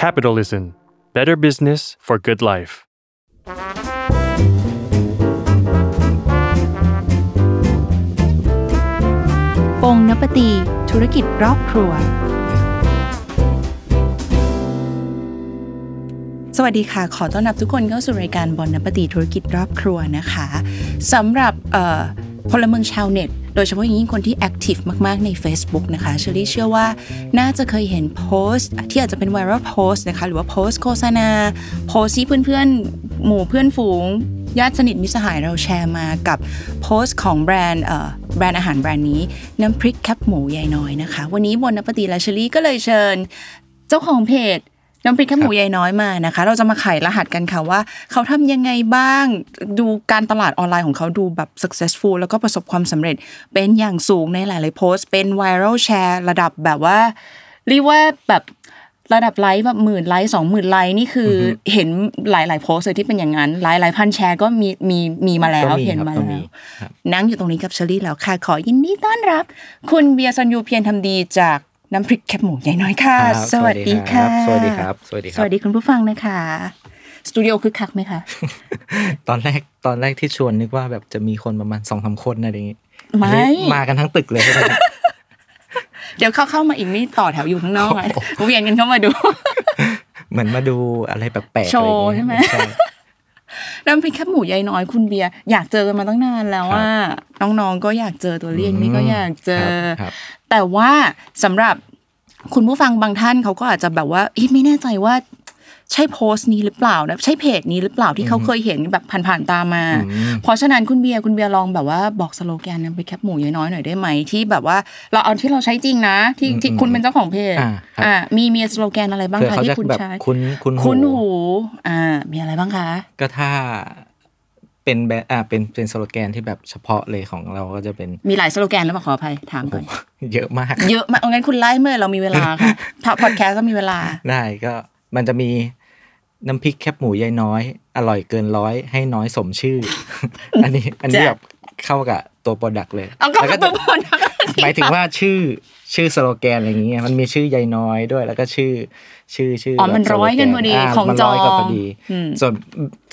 Capitalism Better Business for Good Life Bon appétit ธุรกิจรอบครัว สวัสดีค่ะ ขอต้อนรับทุกคนเข้าสู่รายการ Bon appétit ธุรกิจรอบครัวนะคะสำหรับพลเมืองชาวเน็ต โดยเฉพาะอย่างยิ่งคนที่ activeมากๆใน Facebook นะคะเชอรี่เชื่อว่าน่าจะเคยเห็นโพสต์ ที่อาจจะเป็นไวรัลโพสต์นะคะหรือว่าโพสต์โฆษณา โพสต์ที่เพื่อนๆ หมู่เพื่อนฝูงญาติสนิทมิตรสหายเราแชร์มากับโพสต์ของแบรนด์แบรนด์อาหารแบรนด์นี้ น้ำพริกแคบหมูยายน้อยนะคะ วันนี้ Bon appétit และเชอรี่ก็เลยเชิญ เจ้าของเพจ น้ำพริกแคบหมูยายน้อยมานะคะ เราจะมาไขรหัสกันค่ะว่า เขาทำยังไงบ้าง ดูการตลาดออนไลน์ของเขาดูแบบ successful แล้วก็ประสบความสำเร็จ เป็นอย่างสูงในหลาย ๆ โพสต์เป็นไวรัลแชร์ระดับแบบว่าเรียกว่าแบบระดับไลค์แบบหมื่นไลค์สองหมื่นไลค์นี่คืออเห็นหลาย ๆ โพสต์เลยที่เป็นอย่างนั้น หลายหลายๆพันแชร์ก็มีมีมีมาแล้วก็มีเห็นครับมาก็แล้มีวครับนั่งอยู่ตรงนี้กับเชอรี่แล้วค่ะขอยินดีต้อนรับ คุณเบียร์ซันยูเพียรทำดีจาก น้ำพริกแคบหมูยายน้อยค่ะครับสวัสดีค่ะ สวัสดีครับ สวัสดีครับ สวัสดีคุณผู้ฟังนะคะ สตูดิโอคึกคักไหมคะ ตอนแรกตอนแรกที่ชวนนึกว่าแบบจะมีคนประมาณสองสามคนอะไรอย่างงี้ไม่อันนี้มากันทั้งตึกเลยใช่ไหมเดี๋ยวเข้าเข้ามาอีกนี่ต่อแถวอยู่ข้างนอกอะเวียนกันเข้ามาดู เหมือนมาดูอะไรแปลกๆโชว์อะไรอย่างใช่ไหมเงี้ยใช่ น้ำพริกแคบหมูยายน้อยคุณเบียร์อยากเจอกันมาตั้งนานแล้วว่าน้องๆก็อยากเจอตัวเลี่ยงนี่ก็อยากเจอครับครับแต่ว่าสำหรับคุณผู้ฟังบางท่านเขาก็อาจจะแบบว่าเอ๊ะไม่แน่ใจว่า ใช่โพสต์นี้หรือเปล่านะใช่เพจนี้หรือเปล่าที่เขาเคยเห็นแบบผ่านๆตามมาเพราะฉะนั้นคุณเบียร์คุณเบียร์ลองแบบว่าบอกสโลแกนน้ำพริกแคบหมูยายน้อยหน่อยได้ไหมที่แบบว่าเราเอาที่เราใช้จริงนะ ที่ที่คุณเป็นเจ้าของเพจอ่าครับอ่ามีมีสโลแกนอะไรบ้างเผื่อคะเขาที่จะคุณแบบใช้คุ้นคุ้นคุ้นหูอ่ามีอะไรบ้างคะ ก็ถ้าเป็นแบบอ่าเป็นเป็นสโลแกนที่แบบเฉพาะเลยของเราก็จะเป็นมีหลายสโลแกนแล้วเปล่าขออภัยถามก่อนเยอะมาก เยอะมากเอางั้นคุณไล่เมื่อเรามีเวลาค่ะถ้าพอดแคสต์ก็มีเวลาได้ก็มันจะมี น้ำพริกแคบหมูยายน้อย อร่อยเกินร้อยให้น้อยสมชื่อ อันนี้อันนี้จ้ะแบบเข้ากับตัว product เลยเอาก็แล้วมาก็ตัจะวบนหมายถึงว่าชื่อชื่อสโลแกนอะไรอย่างเงี้ยมันมีชื่อยายน้อยด้วย แล้วก็ชื่อ ชื่อชื่ออ๋อมันแบบร้อยกันพอดีสโลแกนของมันคล้องกันพอดีอืมส่วน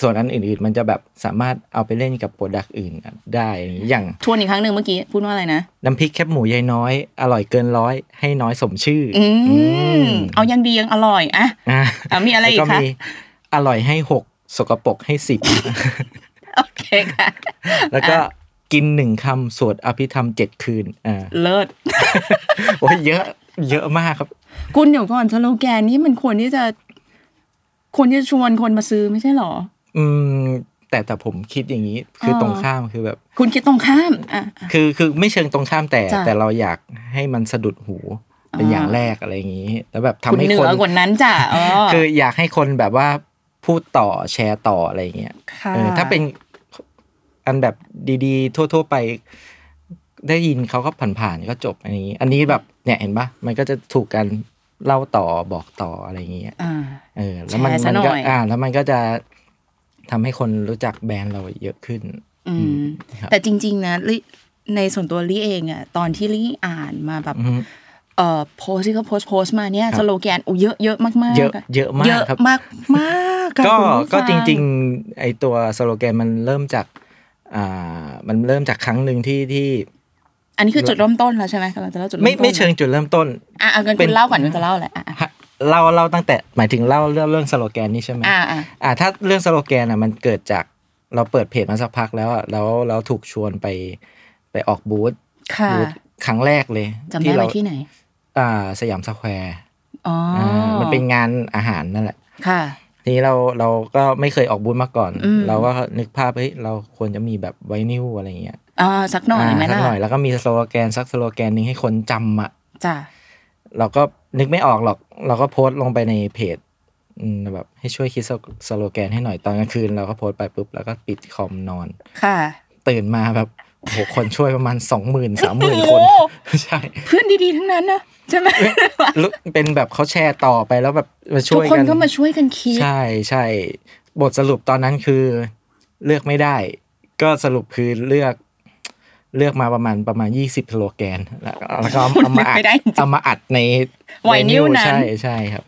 ส่วนอันอื่นๆ มันจะแบบสามารถเอาไปเล่นกับ product อื่นได้อย่างทวนอีกครั้งหนึ่งเมื่อกี้พูดว่าอะไรนะน้ำพริกแคบหมูยายน้อย อร่อยเกินร้อยให้น้อยสมชื่อออืมอืมเอายังดียังอร่อยอะอะอะมีอะไรอีกแล้วคะมีอร่อยให้หกสกปรกให้สิบโอเคค่ะ แล้วก็กินหนึ่งคำสวดอภิธรรมเจ็ดคืนอ่าเลิศโอ้ยเยอะ เยอะมากครับ คุณเดี๋ยวก่อนสโลแกนนี้มันควรที่จะควรที่จะชวนคนมาซื้อไม่ใช่หรอ อืม แต่แต่ผมคิดอย่างนี้คือออตรงข้ามคือแบบ คุณคิดตรงข้ามอะอะคือคือไม่เชิงตรงข้ามแต่จ้ะแต่เราอยากให้มันสะดุดหูเป็นอ่าอย่างแรกอะไรอย่างนี้ แล้วแบบทำคุณให้เหนืคนอกว่านั้นจ้ะอ๋อคืออยากให้คนแบบว่าพูดต่อแชร์ต่ออะไรอย่างเงี้ยค่ะเออถ้าเป็นอันแบบดีๆ ทั่ว ๆ ไป ได้ยินเขาก็ผ่านๆก็จบอะไรอย่างนี้ อันนี้แบบเนี่ยเห็นปะมันก็จะถูกกัน เล่าต่อบอกต่ออะไรอย่างเงี้ยอ่าเออ แล้วมันแชร์ซะมันหน่ก็อยอ่า แล้วมันก็จะทำให้คนรู้จักแบรนด์เราเยอะขึ้น อืมครับแต่จริง ๆ นะลิในส่วนตัวลี่เองอะตอนที่ลี่อ่านมาแบบอือฮึเอ่อโพสที่เขาโพสต์โพสต์มาเนี่ยครับสโลแกนอู้เยอะเยอะมากๆเยอะอะเยอะมากเยอะครับมากมากอะก็คุณผู้ก็ฟัจริง ๆ ไอตัวสโลแกนมันเริ่มจาก อ่า มันเริ่มจากครั้งหนึ่งที่ที่ อันนี้คือจุดเริ่มต้นแล้วใช่ไหมกำลังจะเล่าจุดเริ่มไม่ต้นไม่เชิงจุดเริ่มต้นอะเอากันเป็คุนณเล่าก่อนคุณจะเล่าอะไรอะอะฮะเล่าเล่าตั้งแต่หมายถึงเล่าเรื่องเรื่องสโลแกนนี่ใช่ไหมอะอะอ่าถ้าเรื่องสโลแกนอะมันเกิดจากเราเปิดเพจมาสักพักแล้วอะแล้วเราถูกชวนไปไปออกบูธค่ะบูธครั้งแรกเลยจำได้ไหมเราที่ไหน อ่า สยามสแควร์อ๋อออ่ามันเป็นงานอาหารนั่นแหละ ค่ะทีนี้เราเราก็ไม่เคยออกบูธมาก่อนอืมเราก็นึกภาพเฮ้ยเราควรจะมีแบบไวนิลอะไรเงี้ยอ่าสักหน่อยไหมสัล่ะกหน่อยแล้วก็มีสโลแกนสักสโลแกนหนึ่งให้คนจำอะจ้ะเราก็นึกไม่ออกหรอก เราก็โพสต์ลงไปในเพจอืมแบบให้ช่วยคิดสโลแกนให้หน่อยตอนกลางคืน เราก็โพสต์ไปปุ๊บแล้วก็ปิดคอมนอน ค่ะ ตื่นมาแบบโอ้โหคนช่วยประมาณสองหมื่นสามหมื่นโอ้คโหนใช่เพื่อนดีๆทั้งนั้นนะใช่ไหมรู้เป็นแบบเขาแชร์ต่อไปแล้วแบบมาทุช่กวยคนกันก็มาช่วยกันคิดใช่ใช่บทสรุปตอนนั้นคือ เลือกไม่ได้ ก็สรุปคือเลือก เลือกมาประมาณประมาณยี่สิบสโลแกน แล้วแล้วก็เอาเอามาอัดไม่ได้จริงเอามาอัดในไวนิลนั้นใช่ใช่ครับ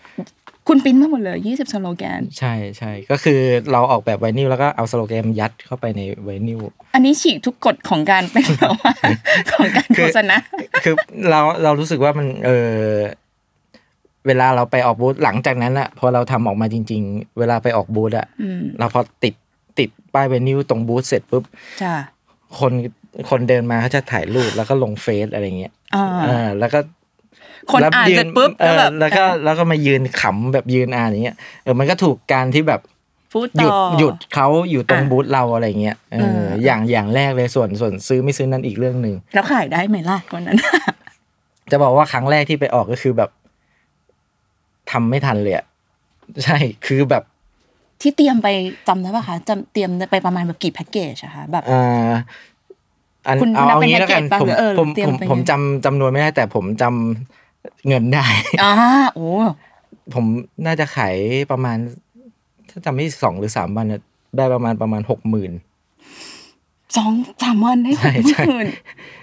คุณปริ้นมาหมดเลย20สโลแกน ใช่ใช่ก็คือเราออกแบบไวนิลแล้วก็เอาสโลแกนยัดเข้าไปในไวนิลอันนี้ฉีกทุกกฎของการเป็นแบบว่าของการโฆษณาคือเราเรารู้สึกว่ามันเออเวลาเราไปออกบูธหลังจากนั้นอะพอเราทำออกมาจริง ๆ เวลาไปออกบูธอะอืมเราพอติดติดป้ายไวนิลตรงบูธเสร็จปุ๊บจ้ะคน คนเดินมาเขาจะถ่ายรูปแล้วก็ลงเฟซอะไรเงี้ยอ่าเออแล้วก็คนแล้วอ่านยืเสร็จปุ๊บเอก็อแบบแล้วก็แล้วก็มายืนขำแบบยืนอ่านอย่างเงี้ยเออมันก็ถูกการที่แบบพูดหยุต่ดอหยุดเขาอยู่ตรงอะบูธเราอะไรเงี้ยเอเออออย่างอย่างแรกเลยส่วนส่วนซื้อไม่ซื้อนั่นอีกเรื่องหนึ่งแล้วขายได้ไหมล่ะวันนั้น จะบอกว่าครั้งแรกที่ไปออกก็คือแบบทำไม่ทันเลยอะใช่คือแบบ ที่เตรียมไปจำได้ปะคะจำเตรียมไปประมาณแบบกี่แพ็กเกจอะคะแบบ อ่าอันคุณเอานับเอาเป็นงี้แล้วกันแพ็กเกจป่ะผมหรือเออผมเตรียมผมไปผมไงจำจำนวนไม่ได้แต่ผมจำเงินได้อ่าโอ้ผมน่าจะขายประมาณ ถ้าจำไม่ผิดสองหรือสามวันน่ะได้ประมาณประมาณหกหมื่นสองสามวันได้หใช่กหใช่มื่น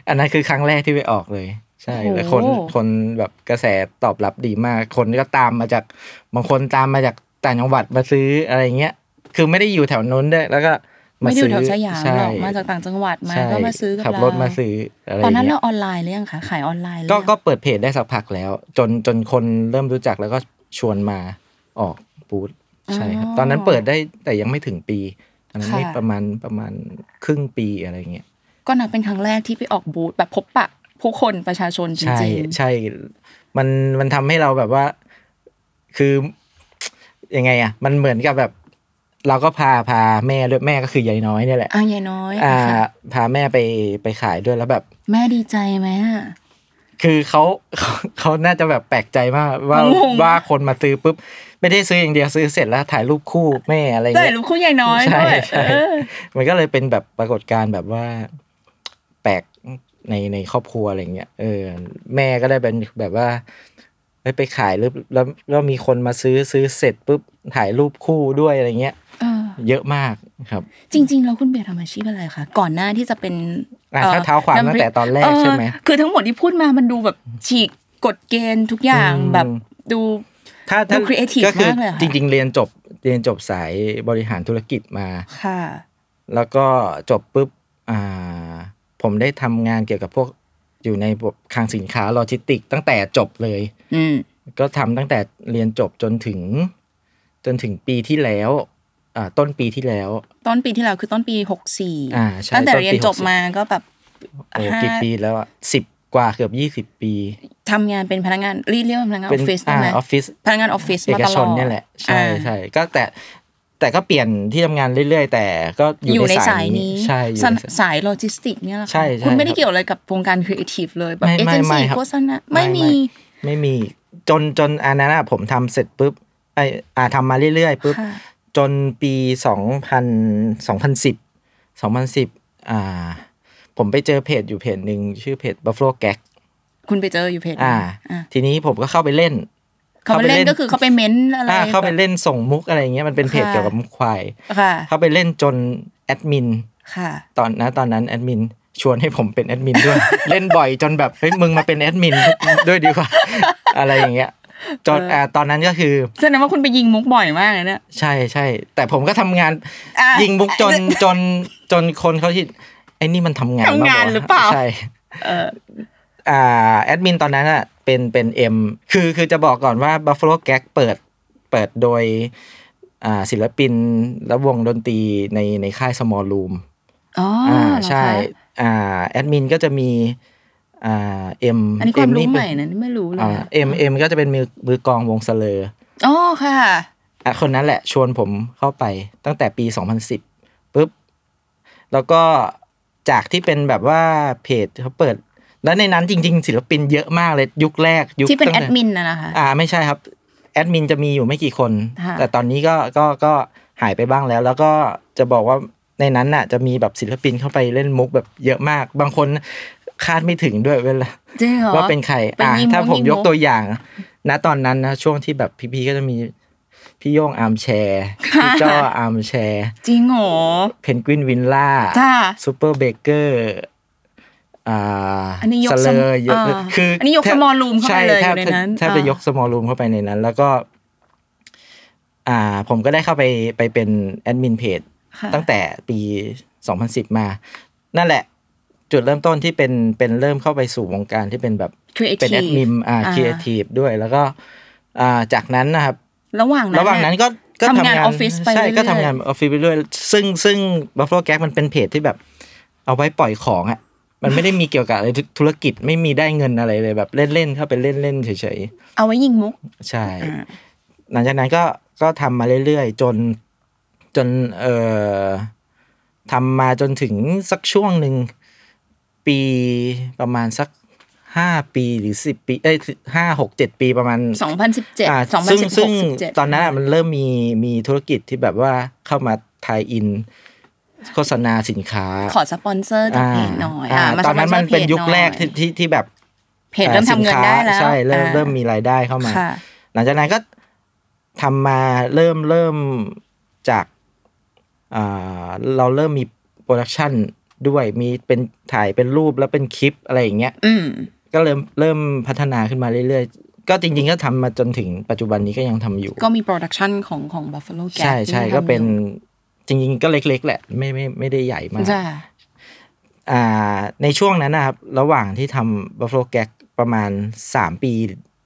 อันนั้นคือครั้งแรกที่ไปออกเลยใช่โอ้แล้วคนคนแบบกระแสตอบรับดีมาก คนก็ตามมาจากบางคนตามมาจากต่างจังหวัดมาซื้ออะไรเงี้ย คือไม่ได้อยู่แถวนู้นด้วยแล้วก็มา ไม่ได้อซื้ยู่อแถวสยามใช่หรอกมาจากต่างจังหวัดมาใช่ก็มาซื้อกับขับเรารถมาซื้ออะไรตอนนั้นเงี้เรายออนไลน์หรือยังคะขายออนไลน์หรือก็ยังก็เปิดเพจได้สักพักแล้ว จนจนคนเริ่มรู้จักแล้วก็ชวนมาออกบูธใช่ครับตอนนั้นเปิดได้แต่ยังไม่ถึงปีตอนนั้นไม่ประมาณประมาณครึ่งปีอะไรเงี้ยก็นับเป็นครั้งแรกที่ไปออกบูธแบบพบปะผู้คนประชาชนจใช่ริงใช่ มันมันทำให้เราแบบว่า คือยังไงอะ มันเหมือนกับแบบ เราก็พาพาแม่ด้วยแม่ก็คือยายน้อยเนี่ยแหละๆอะยายน้อยอ่าค่ะพาแม่ไปไปขายด้วยแล้วแบบ แม่ดีใจไหมอะคือเขาเขาเขาน่าจะแบบแปลกใจมากว่างงว่าคนมาซื้อปุ๊บไม่ได้ซื้ออย่างเดียวซื้อเสร็จแล้วถ่ายรูปคู่แม่อะไรได้เงี้ยรู้คู่ยายน้อยใช่ด้วยใช่เออมันก็เลยเป็นแบบปรากฏการณ์แบบว่า แปลกในในครอบครัวอะไรเงี้ยเออ แม่ก็ได้เป็นแบบว่าเฮ้ยไปขายแล้วแล้วแล้วมีคนมาซื้อซื้อเสร็จปุ๊บถ่ายรูปคู่ด้วยอะไรเงี้ย เออเยอะมากครับ จริง ๆ แล้วคุณเบียร์ทำอาชีพอะไรคะก่อนหน้าที่จะเป็นอะอ่อถ้าเท้าความตั้งแต่ตอนแรกใช่ไหมคือทั้งหมดที่พูดมามันดูแบบฉีกกฎเกณฑ์ทุกอย่างอืมแบบดูถ้าถ้าดู creative ก็คือมากเลยอะค่ะจริง ๆ เรียนจบเรียนจบสายบริหารธุรกิจมาค่ะ แล้วก็จบปุ๊บอ่าผมได้ทำงานเกี่ยวกับพวกอยู่ในพวกคลังสินค้าโลจิสติกตั้งแต่จบเลย อืมก็ทำตั้งแต่เรียนจบจนถึง จนถึงปีที่แล้วอ่า ต้นปีที่แล้ว ต้นปีที่แล้วคือต้นปีหกสี่อ่าใช่ตั้งแต่ต้นปีเรียนจบ64มาก็แบบโอ้ห้ากี่ปีแล้วอะสิบกว่าเกือบยี่สิบปีทำงานเป็นพนักงานรีดเรียกว่าพนักงานอเป็อนฟฟิศได้อ่าไหมออฟฟิศพนักงานออฟฟิศเอมากตลชอนดเนี่ยแหละใช่อ่าใช่ก็แต่แต่ก็เปลี่ยนที่ทำงานเรื่อยๆ แต่ก็ออยู่ยู่ในในสาสายยนี้นี้ใช่อยู่สาในยสาสายโลจิสติกเนี่ยแหละค่ะใช่ใช่คุณไม่ได้ครับเกี่ยวอะไรกับวงการครีเอทีฟเลยแบบไม่ ไม่เจนไม่ครับโฆษณาไม่มี ไม่มีจนจนอันนั้นอะผมทำเสร็จปุ๊บไออ่าทำมาเรื่อยๆปุ๊บค่ะ จนปีสองพันสองพันสิบสองพันสิบอ่า ผมไปเจอเพจอยู่เพจหนึ่งชื่อเพจ Buffalo Gag คุณไปเจออยู่เพจอ่าอ่าทีนี้ผมก็เข้าไปเล่น เขาไปเล่นก็คือเขาไปเม้นอะไรอ่าเข้าไปแบบเล่นส่งมุกอะไรเงี้ยมันเป็นเพจค่ะเกี่ยวกับมุกควายค่ะเข้าไปเล่นจนแอดมินค่ะตอนนะตอนนั้นแอดมินชวนให้ผมเป็นแอดมินด้วย เล่นบ่อยจนแบบเฮ้ยมึงมาเป็นแอดมินด้วยดีกว่า อะไรอย่างเงี้ย จนอ่าตอนนั้นก็คือแสดงว่าคุณไปยิงมุกบ่อยมากเลยเนี่ยใช่ใช่แต่ผมก็ทำงานอะยิงมุกจนจนจนคนเขาคิดไอ้นี่มันทำงานทำงานบ้วะหรือเปล่าใช่เอออ่าแอดมินตอนนั้นอะเป็นเป็นเอ็มคือคือจะบอกก่อนว่า Buffalo Gag เปิดเปิดโดยอ่าศิลปินและวงดนตรีในในค่าย Small Room อ๋ออ่าเหรอคะใช่อ่าแอดมินก็จะมี อ่าเอ็มอันนี้ความรู้เป็ใหม่นะนี่ไม่รู้เลยอ่าเอ็มเอ็มก็จะเป็นมือมือกลองวง Slur อ๋อค่ะอะคนนั้นแหละชวนผมเข้าไปตั้งแต่ปี2010ปุ๊บ แล้วก็จากที่เป็นแบบว่าเพจเขาเปิด แล้วในนั้นจริง ๆ ศิลปินเยอะมากเลยยุคแรกยุคตั้งแต่ที่เป็นแอดมินนะนะคะอ่าไม่ใช่ครับแอดมินจะมีอยู่ไม่กี่คนค่ะแต่ตอนนี้ก็ก็ก็หายไปบ้างแล้ว แล้วก็จะบอกว่าในนั้นน่ะ จะมีแบบศิลปินเข้าไปเล่นมุกแบบเยอะมาก บางคน คาดไม่ถึงด้วยเวลาจริงเหรอว่าเป็นใครเป็นอ่ายิงมุกถ้าผมยิงมุกยกตัวอย่างณตอนนั้นนะช่วงที่แบบพี่ๆก็จะมีพี่โย่ง Armchair พี่จ้อ Armchair จริงเหรอ Penguin Villa ค่ะ Superbaker อ่าอันนี้ยก Slur เยอะอ่าคืออันนี้ยก small room เข้าไปเลยแทบอยู่ในนั้นแทบจะอ่ายยก small room เข้าไปในนั้น แล้วก็ อ่า ผมก็ได้เข้าไปไปเป็นแอดมินเพจค่ะตั้งแต่ปี 2010 มา นั่นแหละ จุดเริ่มต้นที่เป็นเป็นเริ่มเข้าไปสู่วงการที่เป็นแบบ Creative เป็นแอดมินอ่าอ่าครีเอทีฟด้วย แล้วก็อ่าจากนั้นนะครับ ระหว่างนั้นระหว่างนั้นเยก็ก็ทำงานออฟฟิศไปใช่เรื่อยๆก็ทำงานออฟฟิศไปด้วย ซึ่งซึ่ง Buffalo Gag มันเป็นเพจที่แบบ เอาไว้ปล่อยของอะมันไม่ได้มีเกี่ยวกับอะไรธุรกิจไม่มีได้เงินอะไรเลยแบบเล่นๆเข้าไปเล่นๆเฉยเอาไว้ยิงมุกๆใช่อ่าหลังจากนั้นก็ก็ทำมาเรื่อยๆ จนจนเอ่อทำมาจนถึงสักช่วงหนึ่ง ปีประมาณสักห้าปีหรือสิบปีเอ้ยห้าหกเจ็ดปีประมาณ2017อ่า2016ซึ่งซึ่ง17ตอนนั้นอะมันเริ่มมีมีธุรกิจที่แบบว่าเข้ามา tie-in โฆษณาสินค้า ขอสปอนเซอร์ปอนเซอร์จากเพจหน่อยาอ่ามาตอนนั้นมันสปอซอร์เป็นพจยุคแรกหน่ที่อยที่ที่แบบเพจเริ่มทำเงินได้แล้วใช่เริ่มอ่าเริ่มมีรายได้เข้ามาค่ะหลังจากนั้นก็ทำมาเริ่มเริ่มจากอ่าเราเริ่มมี production ด้วยมีเป็นถ่ายเป็นรูปแล้วเป็นคลิปอะไรอย่างเงี้ยอืมก็เริ่มเริ่มพัฒนาขึ้นมาเรื่อยๆ ก็จริง ๆ ก็ทำมาจนถึงปัจจุบันนี้ก็ยังทำอยู่ ก็มี production ของของ Buffalo Gag ใช่ใช่ที่ทำก็เป็นอยูู่่จริง ๆ ก็เล็ก ๆ แหละ ไม่ไม่ไม่ได้ใหญ่มากจ้าอ่าในช่วงนั้นนะครับ ระหว่างที่ทำ Buffalo Gag ประมาณสามปี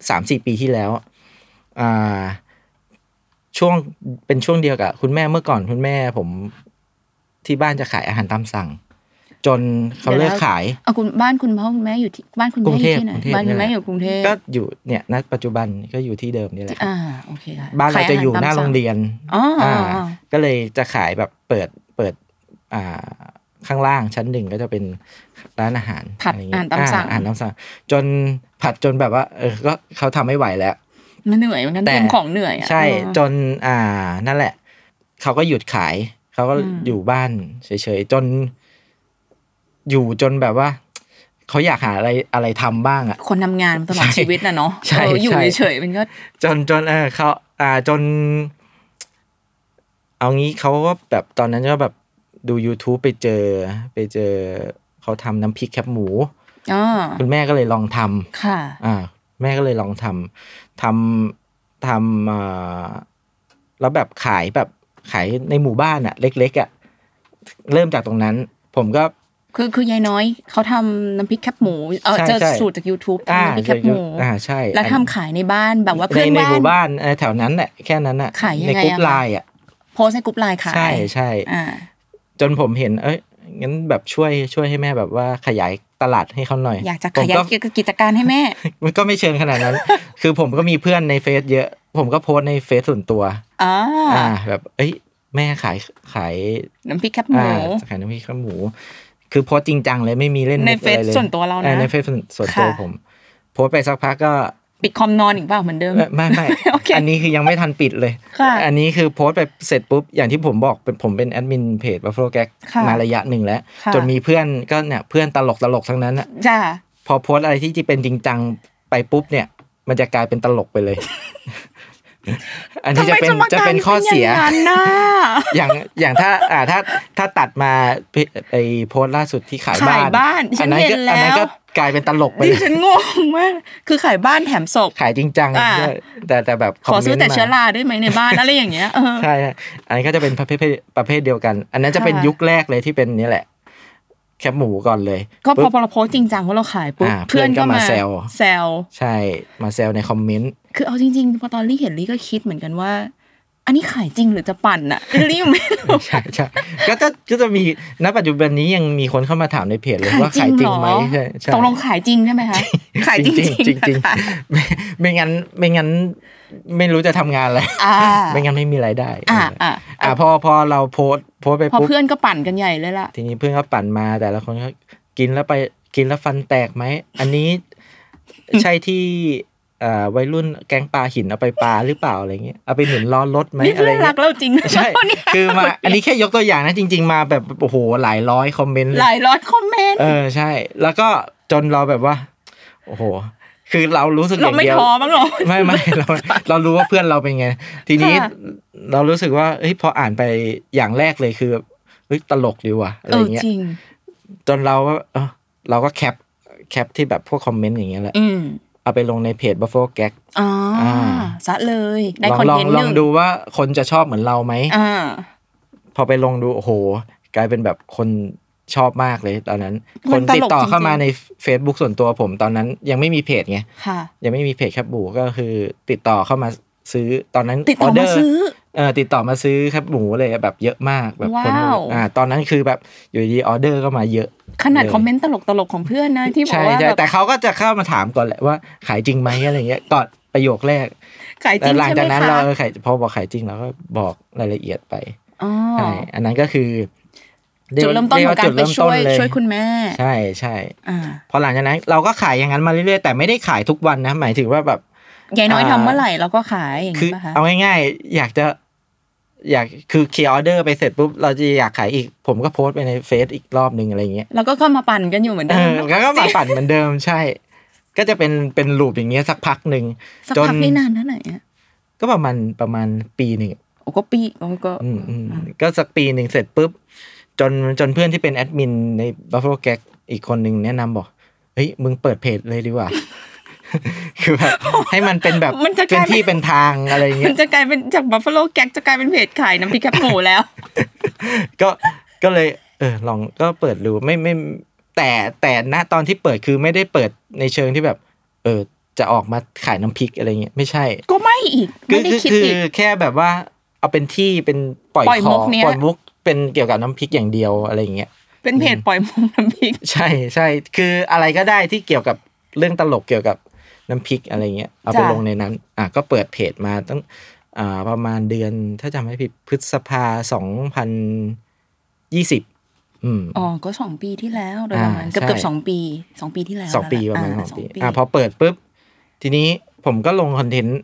สามสี่ปีที่แล้วอ่าช่วงเป็นช่วงเดียวกับ คุณแม่เมื่อก่อนคุณแม่ผมที่บ้านจะขายอาหารตามสั่ง จนเขาเลิกขายเอาคุณบ้านคุณพ่อคุณแม่อยู่ที่บ้านคุณกรุแม่งอเทยู่พที่ไหนกรุงเทพบ้านคุณแม่เนี่ยอยู่กรุงเทพก็อยู่เนี่ยณปัจจุบันก็อยู่ที่เดิมนี่แหละอ่าโอเคค่ะบ้านเราขจะอยู่หหน้าตมโรงสั่เรียนอ๋ออ๋ออ๋อก็เลยจะขายแบบเปิดเปิดอ่าข้างล่างชั้นหนึ่งก็จะเป็นร้านอาหารผัดะไรอาเงี้หารตามสั่งอาหารตามสั่งจนผัดจนแบบว่า เออก็เขาทำไม่ไหวแล้วมันเหนื่อยเหมือนกันแต่เตรียมของเหนื่อยอะใช่เออจนอ่านั่นแหละ เขาก็หยุดขาย เขาก็อืมอยู่บ้านเฉยๆจน อยู่จนแบบว่าเขาอยากหาอะไรอะไรทำบ้างอะคนทำงานตลอดใช่ชีวิตนะเนาะใช่เอออยู่ใช่เฉยๆมันก็ จนจนเออเขาอ่าจน เอางี้เขาก็แบบตอนนั้นก็แบบดู YouTube ไปเจอ ไปเจอเขาทำน้ำพริกแคบหมูอ๋อคุณแม่ก็เลยลองทำค่ะ อ่า แม่ก็เลยลองทำทำทำอ่าแล้วแบบขายแบบขายในหมู่บ้านอะเล็ก ๆอะเริ่มจากตรงนั้น ผมก็ คือคือยายน้อยเขาทำน้ำพริกแคบหมูเออใช่เจอใช่สูตรจาก YouTube อ่าทำน้ำพริกแคบหมูอ่าใช่ แล้วทำขายในบ้านแบบว่าในเพื่อนในบ้าหมู่นบ้าเออแถวนั้นแหละแค่นั้นอะขายยังไงในกรุ๊ปอะไลน์อะโพสต์ในกลุ่มไลน์ขายใช่ใช่อ่าจนผมเห็น เอ้ยงั้นแบบช่วยช่วยให้แม่แบบว่าขยายตลาดให้เขาหน่อย ผมอยากจะขยายก็กิจการให้แม่ มันก็ไม่เชิงขนาดนั้น คือผมก็มีเพื่อนในเฟซเยอะ ผมก็โพสต์ในเฟซส่วนตัวอ่าอ่าแบบ เอ้ยแม่ขายขายน้ำพริกแคบหมูอ่าขายน้ำพริกข้าวหมู คือโพสต์จริงจังเลยไม่มีเล่นในมุกอะไรเลยเฟซส่วนตัวเรานะออในเฟซส่วนส่วนตัวค่ะผม โพสต์ไปสักพักก็ปิดคอมนอนอีกเปล่าเหมือนเดิมเอ่อไม่ไม่โอเคอันนี้คือยังไม่ทันปิดเลยค่ะอันนี้คือโพสต์ไปเสร็จปุ๊บอย่างที่ผมบอกเป็นผมเป็นแอดมินเพจ Buffalo Gag ค่ะมาระยะหนึ่งแล้วค่ะจนมีเพื่อนก็เนี่ยเพื่อนตลกตลกทั้งนั้นอะจ้าพอโพสต์อะไรที่ที่เป็นจริงจังไปปุ๊บเนี่ย มันจะกลายเป็นตลกไปเลย อันนี้จะเป็นทำไมสมการจะเป็นข้อเสียป็นอย่างนั้นน่ะอย่างอย่างถ้าอ่าถ้าถ้าตัดมาไปไปโพสต์ล่าสุดที่ขายขายบ้านบ้านฉันนั้นเห็ก็นแล้วอันั้นก็กลายเป็นตลกไปดิเลยฉันงงมากคือขายบ้านแถมศพขายจริงจังอ่าด้วยแต่แต่แบบขอซื้อคมมนแต่ต์มาเชื้อราได้ไหมในบ้านอะไรอย่างเงี้ยเออใช่ใช่อันนี้ก็จะเป็นประเภทประเภทเดียวกัน อันนั้นจะเป็นค่ะยุคแรกเลยที่เป็นนี่แหละ แคบหมูก่อนเลย ก็พอปุ๊บพอเราโพสต์จริงจังว่าเราขายปุ๊บอ่าเพื่อนเพื่ก็อนก็มามาแซวแซวใช่มาแซวในคอมเมนต์คือเอาจริงๆพอตอนลี่เห็นลี่ก็คิดเหมือนกันว่า อันนี้ขายจริงหรือจะปั่นอะลี่ยังไม่รู้ใช่ใช่ก็จะก็จะมีณปัจจุบันนี้ยังมีคนเข้ามาถามในเพจเลยว่าขายจริงไหมเหรอใช่ใช่ตกลงขายจริงใช่ไหมคะขายจริงจริงๆจริงค่ะๆไม่ไม่งั้นไม่งั้น ไม่รู้จะทำงานอะไรอ่าไม่งั้นไม่มีรายได้อ่าอ่าอ่าพอพอเราโพสต์โพสต์ไปพอปุ๊บเพื่อนก็ปั่นกันใหญ่เลยล่ะทีนี้เพื่อนก็ปั่นมาแต่ละคนก็กินแล้วไปกินแล้วฟันแตกไหมอันนี้ใช่ที่เอ่อวัยรุ่นแก๊งปลาหินเอาไปปลาหรือเปล่าอะไรเงี้ยเอาไปหนุนล้อรถไหมนี่อะไรเพื่อนรัเงี้กยเราจริงใช่เนี่ยคือมาอันนี้แค่ยกตัวอย่างนะจริง ๆ มาแบบโอ้โหหลายร้อยคอมเมนต์เลหยลายร้อยคอมเมนต์เออใช่ แล้วก็จนเราแบบว่า โอ้โห คือเรารู้สึกอเราย่างไม่เดียวท้อบ้างเหรอไม่ไม่เราเรารู้ว่าเพื่อนเราเป็นไง ทีนี้ค่ะเรารู้สึกว่าเฮ้ยพออ่านไปอย่างแรกเลยคือเฮ้ยตลกดีว่ะอะไรเออเงี้ยจริงจนเราก็เออเราก็ cap cap ที่แบบพวกคอมเมนต์อย่างเงี้ยแหละอืมเอาไปลงในเพจ Buffalo Gag อ๋อเอาซะเลยได้ content หองนึ่ง ลองลงดูว่าคนจะชอบเหมือนเราไหมอ่าพอไปลงดูโอ้โห กลายเป็นแบบคน ชอบมากเลยตอนนั้นคนมันตลกติดต่อเข้ามาจริงๆใน Facebook ส่วนตัวผมตอนนั้นยังไม่มีเพจไงค่ะยังไม่มีเพจแคปบูก็คือติดต่อเข้ามาซื้อตอนนั้นติดต่อเดมาซื้อเออติดต่อมาซื้อแคปหมูเลยแบบเยอะมากแบบคนว้าวอ่าตอนนั้นคือแบบอยู่ดีออเดอร์ก็มาเยอะ ขนาดเลยคอมเมนต์ตลกตลกๆของเพื่อนนะที่บอกใช่ว่าใช่แบบแต่เขาก็จะเข้ามาถามก่อนแหละว่าขายจริงไหมอะไรเงี้ยก่อนประโยคแรกขายจริแต่งหลังใช่จากไหมนั้นคะเราเออขายพอบอกขายจริงเราก็บอกรายละเอียดไปอ๋อใช่อันนั้นก็คือ จุดเริ่มต้นของการไปช่วยช่วยคุณแม่ ใช่ใช่อ่าพอหลังจากนั้นเราก็ขายอย่างนั้นมาเรื่อยๆแต่ไม่ได้ขายทุกวันนะ หมายถึงว่าแบบยายน้อยอ่าทำเมื่อไหร่เราก็ขายอย่างคือนี้ป่ะคะเอาง่ายๆ อยากจะอยากคือเคลียร์ออเดอร์ไปเสร็จปุ๊บเราจะอยากขายอีก ผมก็โพสต์ไปในเฟซอีกรอบหนึ่งอะไรเงี้ยแล้วก็เข้ามาปั่นกันอยู่เหมือนเดิมเออแล้วก็มาปั่นเหมือนเดิมใช่ ก็จะเป็นเป็น loop อย่างเงี้ยสักพักหนึ่งสักจนพักนี่นานเท่าไหร่อะก็ประมาณประมาณปีหนึ่งโอ้ก็ปีโอ้ก็อืมอืมก็สักปีหนึ่งเสร็จปุ๊บ จนจนเพื่อนที่เป็นแอดมินใน Buffalo Gag อีกคนหนึ่งแนะนำบอกเฮ้ยมึงเปิดเพจเลยดีกว่า คือแบบให้มันเป็นแบบมันจะกเป็นลายเป็นที่เป็นทางอะไรเงี้มัยนจะกลายเป็นจากบัฟฟาโลแก๊กจะกลายเป็นเพจขายน้ำพริกแคบหมูแล้ว ก็ก็เลย เออ ลองก็เปิดดูไม่ไม่แต่แต่ณตอนที่เปิดคือไม่ได้เปิดในเชิงที่แบบ เออ จะออกมาขายน้ำพริกอะไรเงี้ยไม่ใช่ ก็ไม่อีกคืไม่อได้คือคิดคืออีกแค่แบบว่า เอาเป็นที่เป็นปล่อยปล่อยขมุอกเนี้ยปล่อยมุก เป็นเกี่ยวกับน้ำพริกอย่างเดียวอะไรเงี้ยเป็นเพจปล่อยมุกน้ำพริก ใช่ใช่คืออะไรก็ได้ที่เกี่ยวกับเรื่องตลกเกี่ยวกับน้ำพริกอะไรเงี้ยเอาไปจ้ะลงในนั้น อะก็เปิดเพจมาตั้งอ่าประมาณเดือน ถ้าจำไม่ผิดพฤษภาสองพันยี่สิบอืมอ๋อ ก็สองปีที่แล้วโดยประมาณอ่าเกือบใช่เกือบสองปีสองปีที่แล้วสองปีปแล้วระมาณอ่สองปีอะพอเปิดปุ๊บ ทีนี้ผมก็ลงคอนเทนต์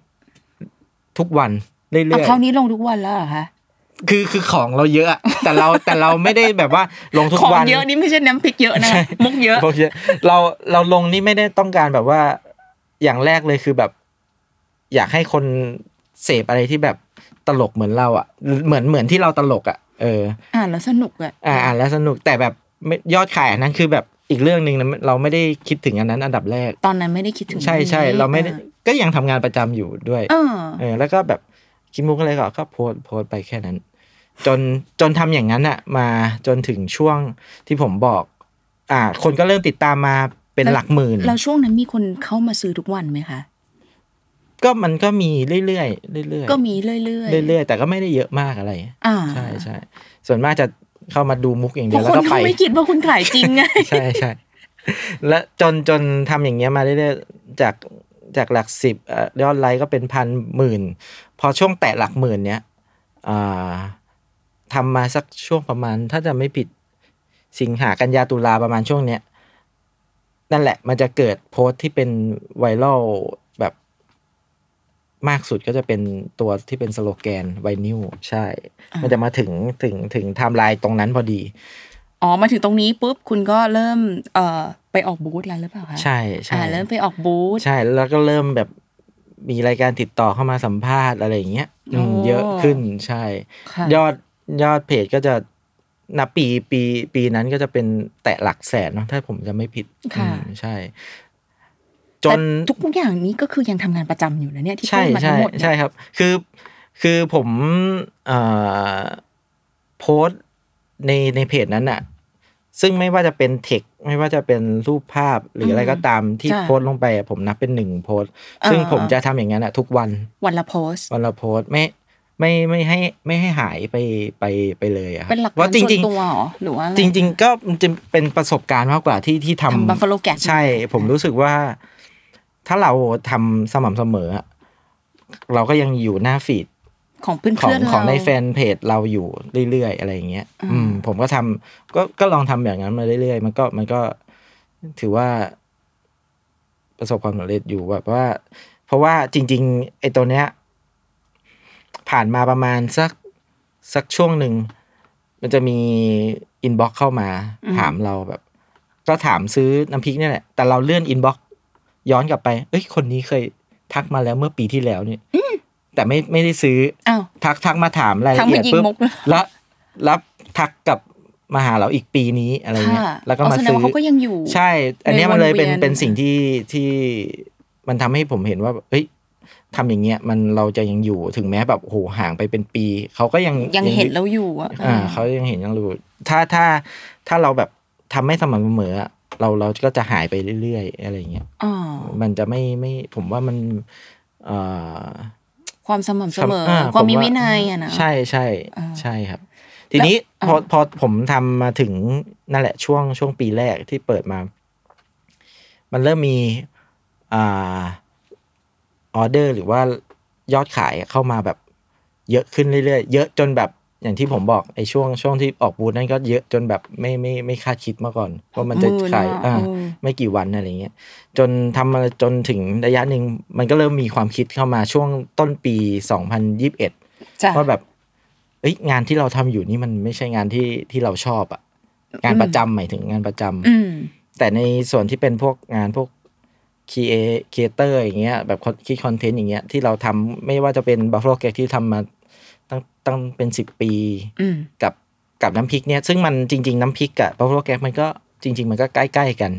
ทุกวันเรื่เอาอยคราวนี้ลงทุกวันแล้วเหรอคะๆ คือคือของเราเยอะอะ แต่เราแต่เราไม่ได้แบบว่าลงทุกของวันเยอะนี่ไม่ใช่น้ำพริกเยอะนะใช่มุกเยอะโอเคเราเราลงนี่ไม่ได้ต้องการแบบว่า อย่างแรกเลยคือแบบ อยากให้คนเสพอะไรที่แบบตลกเหมือนเราอะ เหมือนเหมือนที่เราตลกอะเออ อ่านแล้วสนุกอะอ่าอ่านแล้วสนุกแต่แบบไม่ยอดขายอันนั้นคือแบบอีกเรื่องหนึ่งนะเราไม่ได้คิดถึงอันนั้นอันดับแรก ตอนนั้นไม่ได้คิดถึงใช่ใช่นี้เราไม่ได้ก็ยังทำงานประจำอยู่ด้วยเออเออแล้วก็แบบคิดมุกอะไรก็ก็โพสต์โพสต์ไปแค่นั้น จนจนทำอย่างนั้นอะมาจนถึงช่วงที่ผมบอก อ่า คนก็เริ่มติดตามมาเป็นแล้วหลักหมื่นแล้วช่วงนั้นมีคนเข้ามาซื้อทุกวันไหมคะก็มันก็มีเรื่อยๆเรื่อยๆก็มีเรื่อยๆเรื่อยๆแต่ก็ไม่ได้เยอะมากอะไรอ่าใช่ใช่ส่วนมากจะเข้ามาดูมุกอย่างเพเดียวราะแล้วคนก็ไปเขาไม่คิดว่าคุณขายจริงไงใช่ใช่และจนจนทำอย่างเงี้ยมาเรื่อยๆจากจากหลักสิบเอ่อยอดไลค์ก็เป็นพันหมื่น พอช่วงแตะหลักหมื่นเนี้ยอ่า ทำมาสักช่วงประมาณ ถ้าจะไม่ผิดสิงหากันยาตุลาประมาณช่วงเนี้ยนั่นแหละ มันจะเกิดโพสต์ที่เป็นไวรัลแบบมากสุดก็จะเป็นตัวที่เป็นสโลแกนไวนิลใช่อ่ามัมันจะมาถึงถึงถึงไทม์ไลน์ตรงนั้นพอดี อ๋อ มาถึงตรงนี้ปุ๊บคุณก็เริ่ม เอ่อไปออกบูธแล้วหรือเปล่าคะใช่ใช่อ่าเริ่มไปออกบูธใช่แล้วก็เริ่มแบบมีรายการติดต่อเข้ามาสัมภาษณ์อะไรอย่างเงี้ยอืมโอ้เยอะขึ้นใช่ค่ะยอด ยอดเพจก็จะนับปีปีปีนั้นก็จะเป็นแตะหลักแสนเนาะถ้าผมจะไม่ผิดค่ะอืมใช่จแต่นทุกอย่างนี้ก็คือยังทำงานประจำอยู่นะเนี่ยที่พูใช่ดมาทั้ใช่งหมดเนี่ยใช่ครับ คือคือผมเอ่อโพสต์ในในเพจนั้นอะซึ่งไม่ว่าจะเป็นเทคไม่ว่าจะเป็นรูปภาพหรืออะไรก็ตามที่จ้ะโพสต์ลงไปอะผมนับเป็นหนึ่งโพสต์ซึ่งอ่าผมจะทำอย่างนั้นอะทุกวันวันละโพสต์วันละโพสต์ไม่ ไม่ไม่ให้ไม่ให้หายไปไปไปเลยอะครับเป็นหลักว่าฐานจส่วริงนตัวเหรอหรือว่าอะๆไจริง ๆ ก็มันจะเป็นประสบการณ์มากกว่าที่ที่ทำทำ Buffalo Gag ใช่ ผมรู้สึกว่า ถ้าเราทำสม่ำเสมออะเราก็ยังอยู่หน้า feed ของเพื่อนของเพื่อนของในเราแฟนเพจเราอยู่เรื่อยๆ อะไรอย่างเงี้ยอ่าอืม ผมก็ทำก็ก็ลองทำอย่างนั้นมาเรื่อยๆ มันก็มันก็ถือว่า ประสบความสำเร็จอยู่แบบว่า เพราะว่าจริง ๆ ไอ้ตัวเนี้ย ผ่านมาประมาณสักสักช่วงหนึ่ง มันจะมี inbox เข้ามาถามเราแบบ ก็ถามซื้อน้ำพริกเนี่ยแหละ แต่เราเลื่อน inbox ย้อนกลับไป เอ้ย คนนี้เคยทักมาแล้วเมื่อปีที่แล้วเนี่ยแต่ไม่ไม่ได้ซื้ออ้าวทักทักมาถามรายทัละกเอีมายิงมุกปุ๊บเลยแล้วรับทักกลับมาหาเราอีกปีนี้อะไรเงี้ยค่ะแล้วก็อ๋อมาซื้อแสดงว่าเขาก็ยังอยู่ ใช่ อันเนี้ยมันเลยเป็นในวนเวียนเป็นสิ่งที่ที่มันทำให้ผมเห็นว่าเฮ้ย ทำอย่างเงี้ยมันเราจะยังอยู่ถึงแม้แบบโหห่างไปเป็นปี เขาก็ยังยังเห็นเราอยู่อะอ่าเขายังเห็นยังรู้ถ้าถ้าถ้าเราแบบทำไม่สม่ำเสมออะเราเราก็จะหายไปเรื่อยๆ อะไรเงี้ยอ๋อมันจะไม่ไม่ผมว่ามันเอ่อความสม่ำเสมออ่ความมีผวินัยอะนะใช่ใช่อ่าใช่ครับ ทีนี้แล้วพออ่าพอผมทำมาถึงนั่นแหละช่วงช่วงปีแรกที่เปิดมา มันเริ่มมี อ่า ออเดอร์หรือว่ายอดขายเข้ามาแบบเยอะขึ้นเรื่อยๆ เยอะจนแบบอย่างที่ผมบอกไอ้ช่วงช่วงที่ออกบูธนั่นก็เยอะจนแบบไม่ไม่ไม่คาดคิดมาก่อนว่ามันจะหมื่นขายอะอ่าเออไม่กี่วันอะไรเงี้ยจนทำมาจนถึงระยะหนึ่งมันก็เริ่มมีความคิดเข้ามาช่วงต้นปีสองพันยิบเอ็ดจ้ะว่าแบบเอ้ยงานที่เราทำอยู่นี่มันไม่ใช่งานที่ที่เราชอบอะงานประจำหมายถึงงานประจำอืมแต่ในส่วนที่เป็นพวกงานพวก creator อย่างเงี้ยแบบคิดคอนเทนต์อย่างเงี้ยที่เราทำไม่ว่าจะเป็นบัฟฟ l o แกที่ทำมาตั้งตั้งเป็นสิบปีอืมกับกับน้ำพริกเนี่ยซึ่งมันจริง ๆ น้ำพริกกับบัฟฟ l o แกมันก็จริง ๆ มันก็ใกล้ ๆ กัน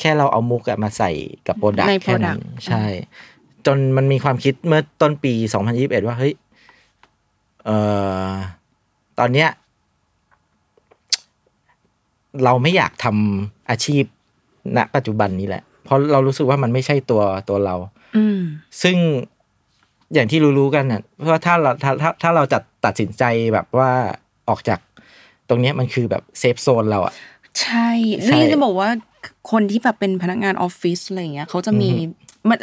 แค่เราเอามุกอะมาใส่กับโปรดักในต์แค่นั้น product ใช่ จนมันมีความคิดเมื่อต้นปี 2021 ว่าเฮ้ยเอ่อตอนเนี้ยเราไม่อยากทำอาชีพณปัจจุบันนี้แหละ เพราะเรารู้สึกว่ามันไม่ใช่ตัวตัวเรา อืมซึ่งอย่างที่รู้ๆกันน่ะเพราะว่าถ้าเราถ้าถ้าถ้าเราจัดตัดสินใจแบบว่าออกจากตรงเนี้ยมันคือแบบ safe zone เราอะใช่ใช่นี่จะบอกว่าคนที่แบบเป็นพนักงานออฟฟิศอะไรอย่างเงี้ยเขาจะมีมัน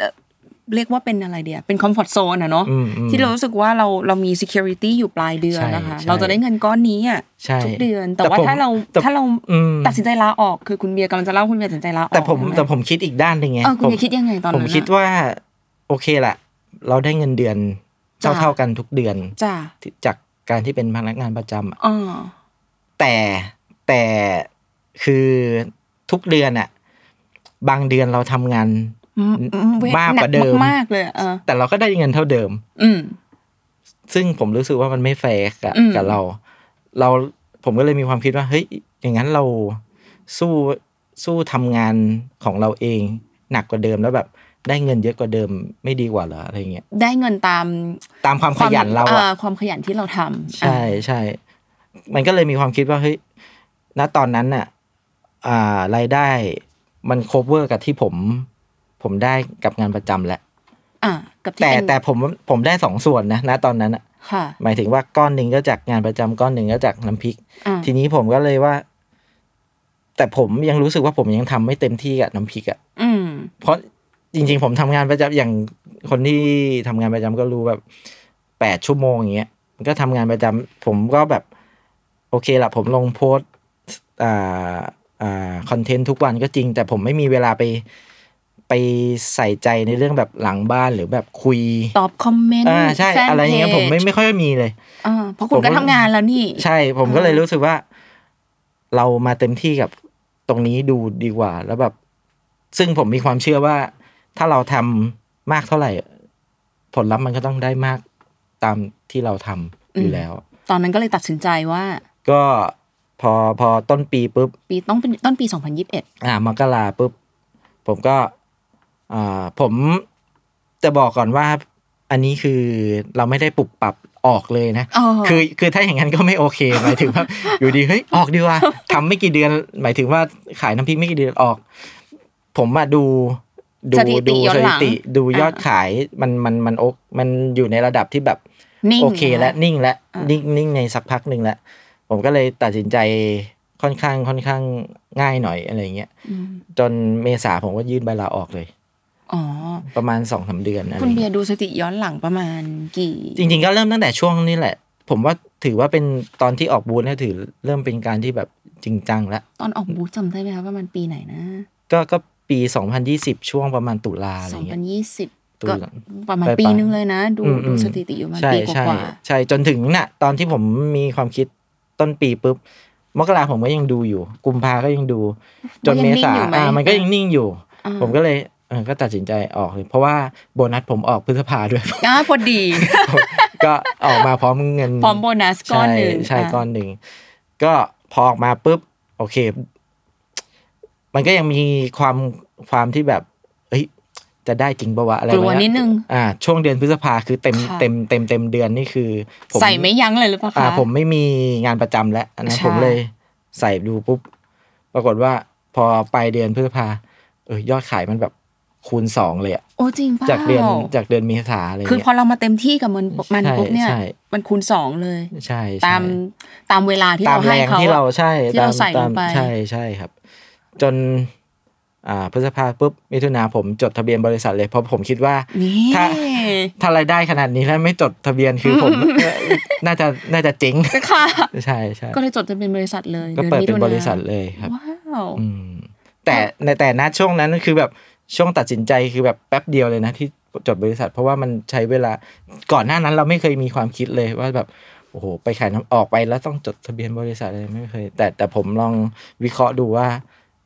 เอ่อเรียกว่าเป็นอะไรเดียเป็นคอมฟอร์ z โซนอะเนาะอืมอืมที่เรารู้สึกว่าเราเรามี security อยู่ปลายเดือนใช่นะคะใช่เราจะได้เงินก้อนนี้อะใช่ทุกเดือน แต่แต่ว่าผมถ้าเราแต่ถ้าเราอืมตัดสินใจลาออกคือคุณเบียร์กำลังจะเล่าคุณเบียร์ตัดสินใจลาออกแต่ผมใช่ไหแต่ผมคิดอีกด้านหนึ่งไงเออคุณผมเบียร์คิดยังไงตอนผนั้มนอะคิดว่า โอเคแหละเราได้เงินเดือนจ้ะเท่าๆกันทุกเดือนจ้าที่จากการที่เป็นพนักงานประจำอะอ๋อแต่แต่คือทุกเดือนอะบางเดือนเราทำงาน อืมอืเว้ยมากกว่าหนัเดิมมากๆเลยอะเออแต่เราก็ได้เงินเท่าเดิม อืมซึ่งผมรู้สึกว่ามันไม่แฟร์กับอืมกับเรา เราผมก็เลยมีความคิดว่า เฮ้ย อย่างนั้นเราสู้สู้ทำงานของเราเอง หนักกว่าเดิมแล้วแบบได้เงินเยอะกว่าเดิมไม่ดีกว่าเหรออะไรเงี้ยได้เงินตามตามความขยันเราอะความขยันที่เราทำใช่ใช่ มันก็เลยมีความคิดว่าเฮ้ยณตอนนั้นน่ะ อ่ารายได้มัน cover กับที่ผม ผมได้กับงานประจำแหละอะกับที่แต่เป็นแต่ผมผมได้สองส่วนนะณตอนนั้นอะค่ะหมายถึงว่าก้อนหนึ่งก็จากงานประจำก้อนหนึ่งก็จากน้ำพริกอะทีนี้ผมก็เลยว่า แต่ผมยังรู้สึกว่าผมยังทำไม่เต็มที่กับน้ำพริกอะอืมเพราะจริง ๆ ผมทำงานประจำอย่างคนที่ทำงานประจำก็รู้แบบแปดชั่วโมงอย่างเงี้ยมันก็ทำงานประจำผมก็แบบ โอเคละผมลงโพสต์อ่าอ่าคอนเทนต์ทุกวันก็จริง แต่ผมไม่มีเวลาไป ไปใส่ใจในเรื่องแบบหลังบ้านหรือแบบคุย ตอบคอมเมนต์อ่าใช่แฟนอะไรอย่างเงี้ยพจผมไม่ไม่ค่อยมีเลยอ่าเพราะคุณผมก็ก็ทำงานแล้วนี่ ใช่ ผมก็เลยอ่ารู้รู้สึกว่า เรามาเต็มที่กับตรงนี้ดูดีกว่า แล้วแบบ ซึ่งผมมีความเชื่อว่า ถ้าเราทำมากเท่าไหร่ ผลลัพธ์มันก็ต้องได้มากตามที่เราทำอยู่แล้ว ตอนนั้นก็เลยตัดสินใจว่า ก็พอพอต้นปีปุ๊บ ปีต้องเป็นต้นปี2021อ่ามกราปุ๊บ ผมก็ อ่าผมจะบอกก่อนว่าอันนี้คือเราไม่ได้ปรับปรับออกเลยนะอ๋อคือคือถ้าอย่างนั้นก็ไม่โอเคหมายถึงว่าอยู่ดีเฮ้ยออกดีว่าทำไม่กี่เดือน หมายถึงว่าขายน้ำพริกไม่กี่เดือนออก ผมมาดูดูสถิติดูย้อนสหลัถิงติดูยอดอ่าขายมันมันมันโอมันอยู่ในระดับที่แบบนิ่งโอเคและนะนิ่งและอ่านิ่นิ่งนิ่งในสักพักหนึ่งแล้วผมก็เลยตัดสินใจค่อนข้างค่อนข้างง่ายหน่อยอะไรเงี้ยอืมจนเมษาผมก็ยื่นใบลาออกเลย อ๋อ ประมาณสองสามเดือนอะไรคุณเงี้ยเบียร์ดูสถิติย้อนหลังประมาณกี่ จริง ๆ ก็เริ่มตั้งแต่ช่วงนี้แหละ ผมว่าถือว่าเป็นตอนที่ออกบูธเนี่ยถือเริ่มเป็นการที่แบบจริงจังแล้ว ตอนออกบูธจำได้ไหมคะประมาณปีไหนนะ ก็ก็ปี 2020 ช่วงประมาณตุลาอะไรเงี้ย2020ตุก็ลาประมาณปลายๆปีนึงเลยนะ ดูอืมดูอืมสถิติอยู่ประมาณใช่ปีกใช่ว่าใช่จนถึงน่ะ ตอนที่ผมมีความคิดต้นปีปุ๊บมกราผมก็ยังดูอยู่ กุมภาก็ยังดู จนเมษายังนิ่งอยู่ไหมอ่ามันก็ยังนิ่งอยู่อ่าผมก็เลย เออก็ตัดสินใจออกเลยเพราะว่าโบนัสผมออกพฤษภาด้วยอ่าพอดี ก็ออกมาพร้อมเงินพร้อมโบนัสก้อนหนึ่งใช่ใช่อ่าก้อนหนึ่งก็พอออกมาปุ๊บโอเค มันก็ยังมีความความที่แบบ เฮ้ย จะได้จริงปะวะอะไรกลัวแบบนิดนึงอ่า ช่วงเดือนพฤษภาคือเต็มค่ะเต็มเต็มเต็มเดือนนี่คือผมใส่ไม่ยั้งเลยหรือเปล่าอ่าคะผมไม่มีงานประจำแล้วอันนั้นใช่ผมเลยใส่ดูปุ๊บ ปรากฏว่าพอปลายเดือนพฤษภาเออยอดขายมันแบบ คูณสองเลยอะโอ้จริงเปล่าจากเดือนจากเดือนเมษาอะไรคือเงี้พอยเรามาเต็มที่กับมันมันใช่ปุ๊บเนี่ยใช่มันคูณสองเลยใช่ใช่ตามตามเวลาที่ตามเราแรให้งเขาที่เราอะใช่ที่เราตมใส่ลงตามไปใช่ใช่ครับ จนอ่าพฤษภาปุ๊บมิถุนาผมจดทะเบียนบริษัทเลยเพราะผมคิดว่านี่ถ้าถ้ารายได้ขนาดนี้แล้วไม่จดทะเบียนคือผมเอ่อน่าจะน่าจะเจ๊งค่ะใช่ใช่ก็เลยจดทะเบียนบริษัทเลยก็ดือนเปิดมิเป็ถุนนาบริษัทเลยครับว้าวอืมแต่ในแต่ณช่วงนั้นคือแบบ ช่วงตัดสินใจคือแบบแป๊บเดียวเลยนะที่จดบริษัท เพราะว่ามันใช้เวลาก่อนหน้านั้นเราไม่เคยมีความคิดเลยว่าแบบโอ้โหไปขายน้ำออกไปแล้วต้องจดทะเบียนบริษัทอะไรไม่เคย แต่แต่ผมลองวิเคราะห์ดูว่า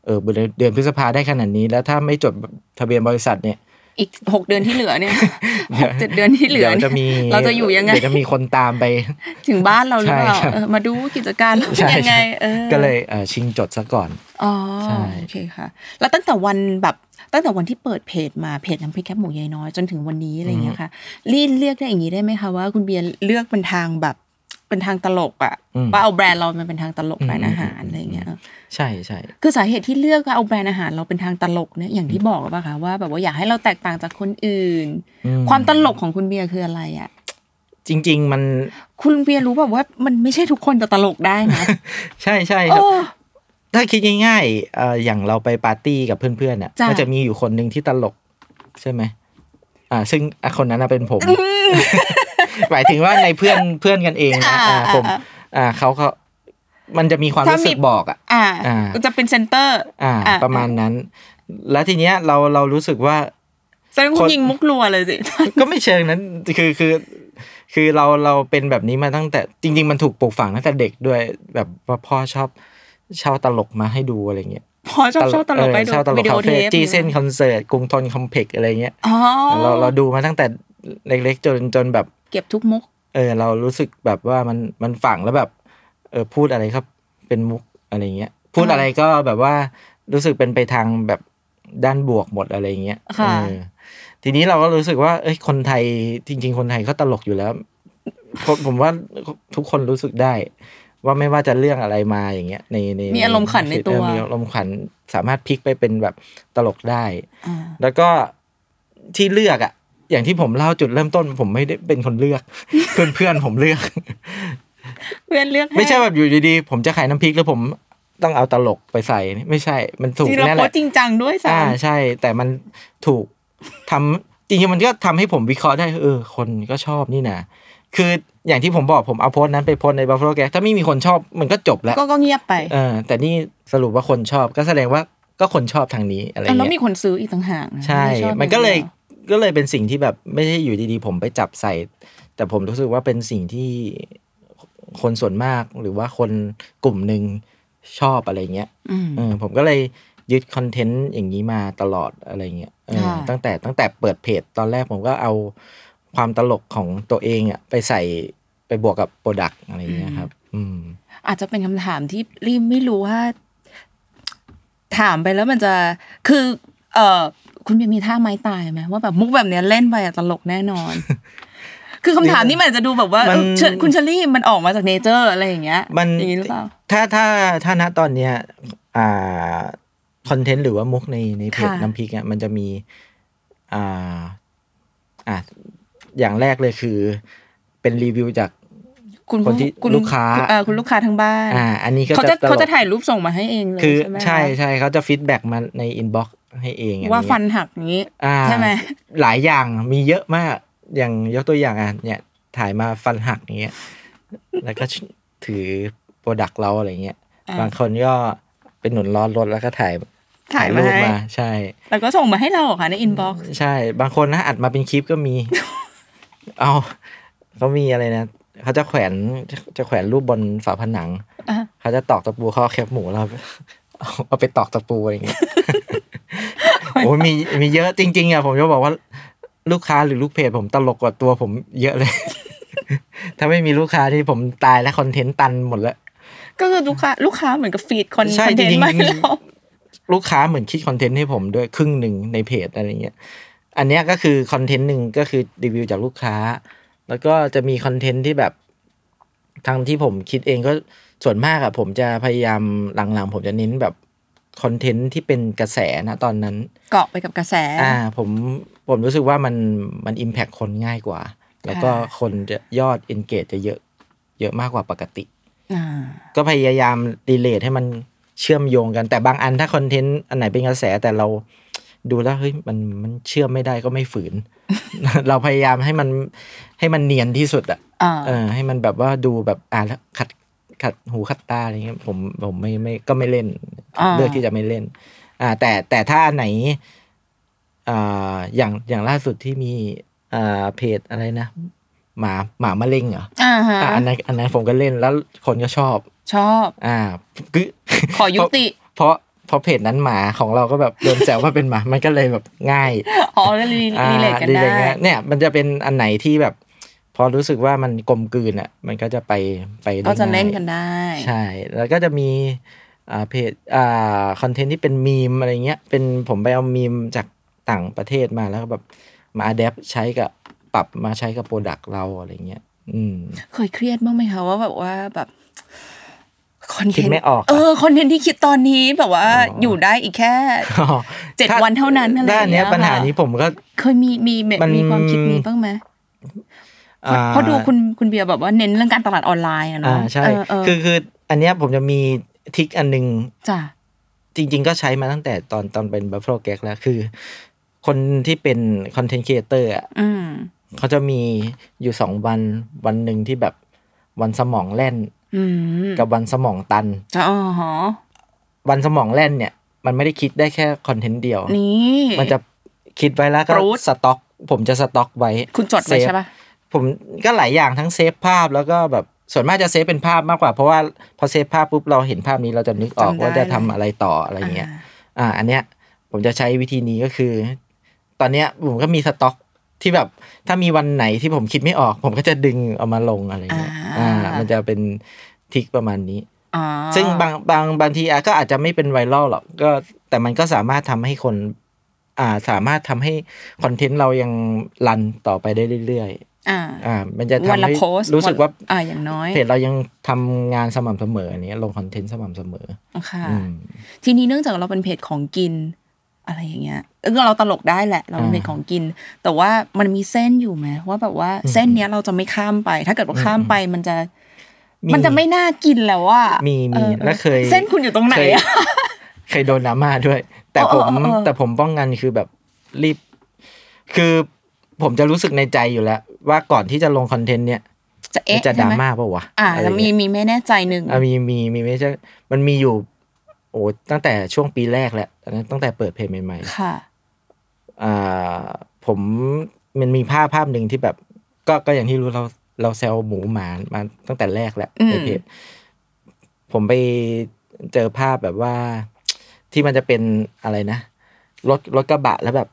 เออเดือนเดือนพฤษภาได้ขนาดนี้ แล้วถ้าไม่จดทะเบียนบริษัทเนี่ย อีกหกเดือนที่เหลือเนี่ยหกเจ็ดเดือนที่เหลือดี๋ยวเนี่ยจะมีเราจะอยู่ยังไงเดี๋ยวจะมีคนตามไป ถึงบ้านเราหรือเปล่าใช่ครับเออมาดูกิจการเราเป็นใช่ยังไงเออก็เลยเออชิงจดซะก่อนอ๋อใช่โอเคค่ะ แล้วตั้งแต่วันแบบ ตั้งแต่วันที่เปิดเพจมาเพจน้ำพริกแคบหมูยายน้อยจนถึงวันนี้อะไรเงี้ยค่ะรีเรียกได้อย่างนี้ได้ไหมคะว่าคุณเบียร์เลือกเป็นทางแบบเป็นทางตลกอะอืมว่าเอาแบรนด์เรามันเป็นทางตลกอืมร้านอาหารอะไรเงี้ยใช่ใช่คือสาเหตุที่เลือกเอาแบรนด์อาหารเราเป็นทางตลกเนี่ยอย่างที่บอกหรือเปล่าคะว่าแบบว่าอยากให้เราแตกต่างจากคนอื่นอืความตลกของคุณเบียร์คืออะไรอะจริง ๆ มันคุณเบียร์รู้แบบว่ามันไม่ใช่ทุกคนจะตลกได้นะ ใช่ใช่โอ้ครับ ถ้าคิดง่ายๆเอ่ออย่างเราไปปาร์ตี้กับเพื่อนๆอะจ้ะก็จะมีอยู่คนหนึ่งที่ตลก ใช่ไหมอ่า ซึ่งอะคนนั้นน่ะเป็นผมหมายถึงว่าในเพื่อนเพื่อนกันเองนะอ่าผม อ่าเขาเขามันจะมีความถ้ารู้สึมีกบอกอะอ่าอ่าจะเป็น center อ่าอ่า ประมาณนั้น แล้วทีเนี้ยเราเรารู้สึกว่าแสดงว่าคนยิงมุกรัวเลยสิ ก็ไม่เชิงนั้น คือคือ คือเราเราเป็นแบบนี้มาตั้งแต่จริง ๆ มันถูกปลูกฝังตั้งแต่เด็กด้วยแบบว่าพ่อชอบเช่าตลกมาให้ดูอะไรเงี้ยพ่อชอบชอบตลกไปเออดูเช่าวิดีโอเทปตลกคาเฟ่จี้เส้นคอนเสิร์ตกรุงธนคอมเพล็กซ์อะไรเงี้ยอ๋อเราเราดูมาตั้งแต่เล็กๆจนจนแบบ เก็บทุกมุก เออ เรารู้สึกแบบว่ามันมันฝังแล้วแบบ เออพูดอะไรครับ เป็นมุกอะไรเงี้ย พูดอะไรก็แบบว่ารู้สึกเป็นไปทางแบบด้านบวกหมดอะไรเงี้ยค่ะเออทีนี้เราก็รู้สึกว่า เอ้ยคนไทยจริง ๆ คนไทยก็ตลกอยู่แล้วผมผมว่าทุกคนรู้สึกได้ ว่าไม่ว่าจะเรื่องอะไรมาอย่างเงี้ยในในมีอารมณ์ขันในตัวเออมีอารมณ์ขันสามารถพลิกไปเป็นแบบตลกได้อ่าแล้วก็ที่เลือกอะอย่างที่ผมเล่าจุดเริ่มต้น ผมไม่ได้เป็นคนเลือก เพื่อนเพื่อนๆผมเลือก เพื่อนเลือกให้ไม่ใช่แบบอยู่ดีๆผมจะขายน้ำพริกแล้วผมต้องเอาตลกไปใส่นี่ไม่ใช่ มันถูกจริงเรานั่นโพแหสละต์จริงจังด้วยซ้อ่าใช่ แต่มันถูกทำจริงๆมันก็ทำให้ผมวิเคราะห์ได้ เออ คนก็ชอบนี่นะ คืออย่างที่ผมบอกผมเอาโพสต์นั้นไปโพสต์ในบัฟฟ a ล o แกถ้าไม่มีคนชอบมันก็จบแล้วำก็ก็เงียบไปเออแต่นี่สรุปว่าคนชอบก็แสดงว่าก็คนชอบทางนี้อะไรอะแล้วเงี้ยมีคนซื้ออีกต่างหากนะใช่ไชอบมันก็เลยอางดีวก็เลยเป็นสิ่งที่แบบไม่ใช่อยู่ดีๆ ผมไปจับใส่ แต่ผมรู้สึกว่าเป็นสิ่งที่คนส่วนมากหรือว่าคนกลุ่มหนึ่งชอบอะไรเงี้ยอืมเออผมก็เลยยึดคอนเทนต์อย่างนี้มาตลอดอะไรเงี้ยเออค่ะตั้งแต่ตั้งแต่เปิดเพจตอนแรกผมก็เอา ความตลกของตัวเองอะไปใส่ไปบวกกับ product อะไรเงี้ยครับ อืม อาจจะเป็นคำถามที่รีมไม่รู้ว่า ถามไปแล้วมันจะคือ เออคุณเบียร์มีท่าไม้ตายไหมว่าแบบมุกแบบเนี้ยเล่นไปอะตลกแน่นอน คือคำถามนี้มันอาจจะดูแบบว่ามันเออเชิญคุณเชอรี่มันออกมาจาก nature อะไรอย่างเงี้ยมันอย่างนี้หรือเปล่าถ้าถ้าถ้าณตอนเนี้ย อ่าคอนเทนต์หรือว่ามุกในในเพจค่ะน้ำพริกอะมันจะมี อ่า อ่า อย่างแรกเลยคือ เป็นรีวิวจากคุณคนที่คุณลูกค้าเออคุณลูกค้าทั้งบ้านอ่าอันนี้ก็เขาจะตลกเขาจะถ่ายรูปส่งมาให้เองเลยคือใช่ไหมใช่คะใช่เขาจะ feedback มาใน inbox ให้เองอัว่าฟันหักอย่างนี้อ่าใช่ไหมหลายอย่างมีเยอะมากอย่างยกตัวอย่างอะเนี่ยถ่ายมาฟันหักอย่างเงี้ยแล้วก็ถือ product เราอะไรเงี้ยอ่าบางคนก็เป็นหนุนล้อรถแล้วก็ถ่ายถ่ายมารูปให้มาใช่ แล้วก็ส่งมาให้เราเหรอค่ะใน inboxใช่ บางคนนะอัดมาเป็นคลิปก็มี เอาเขามีอะไรนะเขาจะแขวนจะแขวนรูปบนฝาผนังอะเขาจะตอกตะปูเขาเอาแคบหมูเราเอาเอาไปตอกตะปูอะไรอย่างเงี้ยโอ้ยมีมีเยอะจริง ๆอะผมจะบอกว่า ลูกค้าหรือลูกเพจผมตลกกว่าตัวผมเยอะเลย ถ้าไม่มีลูกค้าที่ผมตายและคอนเทนต์ตันหมดแล้วก็คือลูกค้าลูกค้าเหมือนกับคิดคอนเทนต์ใช่จริงๆมาให้เราลูกค้าเหมือนคิดคอนเทนต์ให้ผมด้วยครึ่งหนึ่งในเพจอะไรเงี้ย อันเนี้ยก็คือคอนเทนต์หนึ่งก็คือรีวิวจากลูกค้า แล้วก็จะมีคอนเทนต์ที่แบบทางที่ผมคิดเองก็ส่วนมากอะผมจะพยายามหลังๆ ผมจะเน้นแบบคอนเทนต์ที่เป็นกระแสนะตอนนั้น เกาะไปกับกระแส อ่า ผมผมรู้สึกว่ามันมันอิมแพคคนง่ายกว่า แล้วก็ค่ะคนจะยอด engage จะเยอะ เยอะมากกว่าปกติอ่าก็พยายามดีเลทให้มันเชื่อมโยงกัน แต่บางอันถ้าคอนเทนต์อันไหนเป็นกระแสแต่เรา ดูแล้วเฮ้ยมันมันเชื่อมไม่ได้ก็ไม่ฝืน เราพยายามให้มันให้มันเนียนที่สุดอะอ่าเออ ให้มันแบบว่าดูแบบอ่านแล้วขัดขัดหูขัดตาอะไรเงี้ยผมผมไม่ไม่ก็ไม่เล่นอ่าเลือกที่จะไม่เล่น อ่า แต่แต่ถ้าอันไหนอ่าอย่างอย่างล่าสุดที่มีอ่าเพจอะไรนะหมาหมามะเร็งเหรออ่าฮะอะอันนั้นอันนั้นผมก็เล่นแล้วคนก็ชอบ ชอบ อ่าคือขอยุติ เพราะเพราะเพจนั้นหมาของเราก็แบบโดนแซวว่าเป็นหมามันก็เลยแบบง่ายอ๋อรีอ่า relate กันดีได้เลยง่ายเนี่ยมันจะเป็นอันไหนที่แบบ พอรู้สึกว่ามันกลมกลืนอะ มันก็จะไปไปได้ก็จะง่ายเล่นกันได้ ใช่ แล้วก็จะมีอ่าเพจอ่าคอนเทนต์ที่เป็นมีมอะไรเงี้ยเป็นผมไปเอามีมจากต่างประเทศมาแล้วก็แบบมา adapt ใช้กับปรับมาใช้กับ product เราอะไรเงี้ย อืม เคยเครียดบ้างไหมคะว่าแบบว่าแบบ คิดคอนเทนต์ไม่ออกอะเออคอนเทนต์ที่คิดตอนนี้แบบว่าอ๋อออยู่ได้อีกแค่เจ็ดถ้วันเท่านั้นอะไรด้านเนี้ยอย่างเงี้ยปัญหาค่ะนี้ผมก็เคยมีมีมีมันมีความคิดนี้บ้างไหมเพราะอ่เพราะดูคุณคุณเบียร์แบบว่าเน้นเรื่องการตลาดออนไลน์อะอ่าเนาะใช่เออเออคือคืออันเนี้ยผมจะมี trick อันหนึ่งจ้ะจริง ๆ ก็ใช้มาตั้งแต่ตอนตอนเป็น Buffalo Gag แล้วคือ คนที่เป็น content creator อะอืมเขาจะมีอยู่สองวันวันหนึ่งที่แบบวันสมองแล่นอืม กับวันสมองตันจะอ๋อหอวันสมองแล่นเนี่ย มันไม่ได้คิดได้แค่คอนเทนต์เดียวนี่มันจะคิดไว้แล้วก็ปรู๊ดสต็อก ผมจะสต็อกไว้ คุณจดไว้ save ใช่ปะผมก็หลายอย่างทั้ง save ภาพแล้วก็แบบส่วนมากจะ save เป็นภาพมากกว่า เพราะว่าพอ save ภาพปุ๊บเราเห็นภาพนี้เราจะนึกออกว่าจะทำอะไรต่ออะไรเงี้ย อ่า อันเนี้ย ผมจะใช้วิธีนี้ก็คือ ตอนเนี้ยผมก็มีสต็อกที่แบบ ถ้ามีวันไหนที่ผมคิดไม่ออก ผมก็จะดึงเอามาลงอะไรเงี้ยอ่าอ่ามันจะเป็นทริกประมาณนี้อ๋อซึ่งบางบางบางทีอะก็อาจจะไม่เป็นไวรัลหรอกก็แต่มันก็สามารถทำให้คน อ่าสามารถทำให้คอนเทนต์เรายังรันต่อไปได้เรื่อยอ่าๆอ่า มันจะวันทำละให้โพสต์รู้สึกว่าอ่าอย่างน้อยเพจเรายังทำงานสม่ำเสมออันนี้ลงคอนเทนต์สม่ำเสมอค่ะอืมทีนี้เนื่องจากเราเป็นเพจของกิน อะไรอย่างเงี้ยเออเราตลกได้แหละ เราเป็นเพจของกิน แต่ว่ามันมีเส้นอยู่ไหมว่าแบบว่าเส้นเนี้ยเราจะไม่ข้ามไป ถ้าเกิดว่าข้ามไปมันจะมีมันจะไม่น่ากินแล้วว่ามีมีมีแล้วเคย เส้นคุณอยู่ตรงไหนเคยอะเคยโดนดราม่าด้วย แต่เอผอมเออเออแต่ผมป้องกันคือแบบรีบ คือผมจะรู้สึกในใจอยู่แล้ว ว่าก่อนที่จะลงคอนเทนต์เนี่ยจะเอ๊ะจะดใช่ราไหมม่าเปล่าวะอ่าอะไรแล้วมีเงี้ยมีไม่แน่ใจหนึ่งอะมีมีมีไม่ใช่มันมีอยู่ โอ้ตั้งแต่ช่วงปีแรกแหละ ตอนนั้นตั้งแต่เปิดเพจใหม่ๆค่ะอ่าผมมันมีภาพภาพหนึ่งที่แบบ ก็ก็อย่างที่รู้เราเราแซวหมูหมามาตั้งแต่แรกแหละอืมในเพจผมไปเจอภาพแบบว่า ที่มันจะเป็นอะไรนะรถรถกระบะแล้วแบบ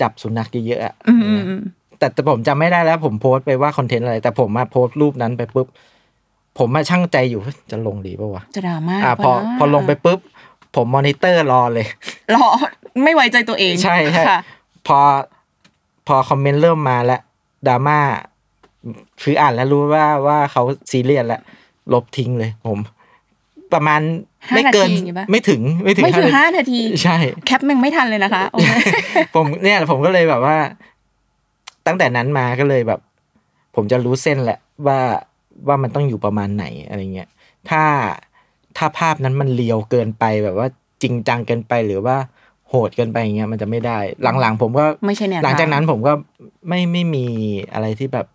จับสุนัขเยอะๆอะอืมอืมอืมแต่แต่ผมจำไม่ได้แล้ว ผมโพสต์ไปว่าคอนเทนต์อะไร แต่ผมมาโพสต์รูปนั้นไปปุ๊บ ผมมาช่างใจอยู่เฮ้ยจะลงดีป่าวะจะดราม่าอ่าพอปะนะพอลงไปปุ๊บ ผมมอนิเตอร์รอเลย รอไม่ไว้ใจตัวเองใช่ใช่ค่ะพอพอคอมเมนต์เริ่มมาแล้วดราม่าคืออ่านแล้วรู้ว่าว่าเขาซีเรียสแล้วลบทิ้งเลยผม ประมาณห้าไม่เกินนาทีอย่างงี้ปะไม่ถึงไม่ถึงไม่ถึงห้านานาที ใช่ cap แม่งไม่ทันเลยนะคะโอเคผมเนี่ยผมก็เลยแบบว่า ตั้งแต่นั้นมาก็เลยแบบ ผมจะรู้เส้นแหละว่าว่ามันต้องอยู่ประมาณไหนอะไรเงี้ย ถ้า ถ้าภาพนั้นมันเลียวเกินไปแบบว่าจริงจังเกินไปหรือว่าโหดเกินไปอย่างเงี้ยมันจะไม่ได้หลังๆผมก็ไม่ใช่แนวทางหลังจากนั้นผมก็ไม่ไม่มีอะไรที่แบบ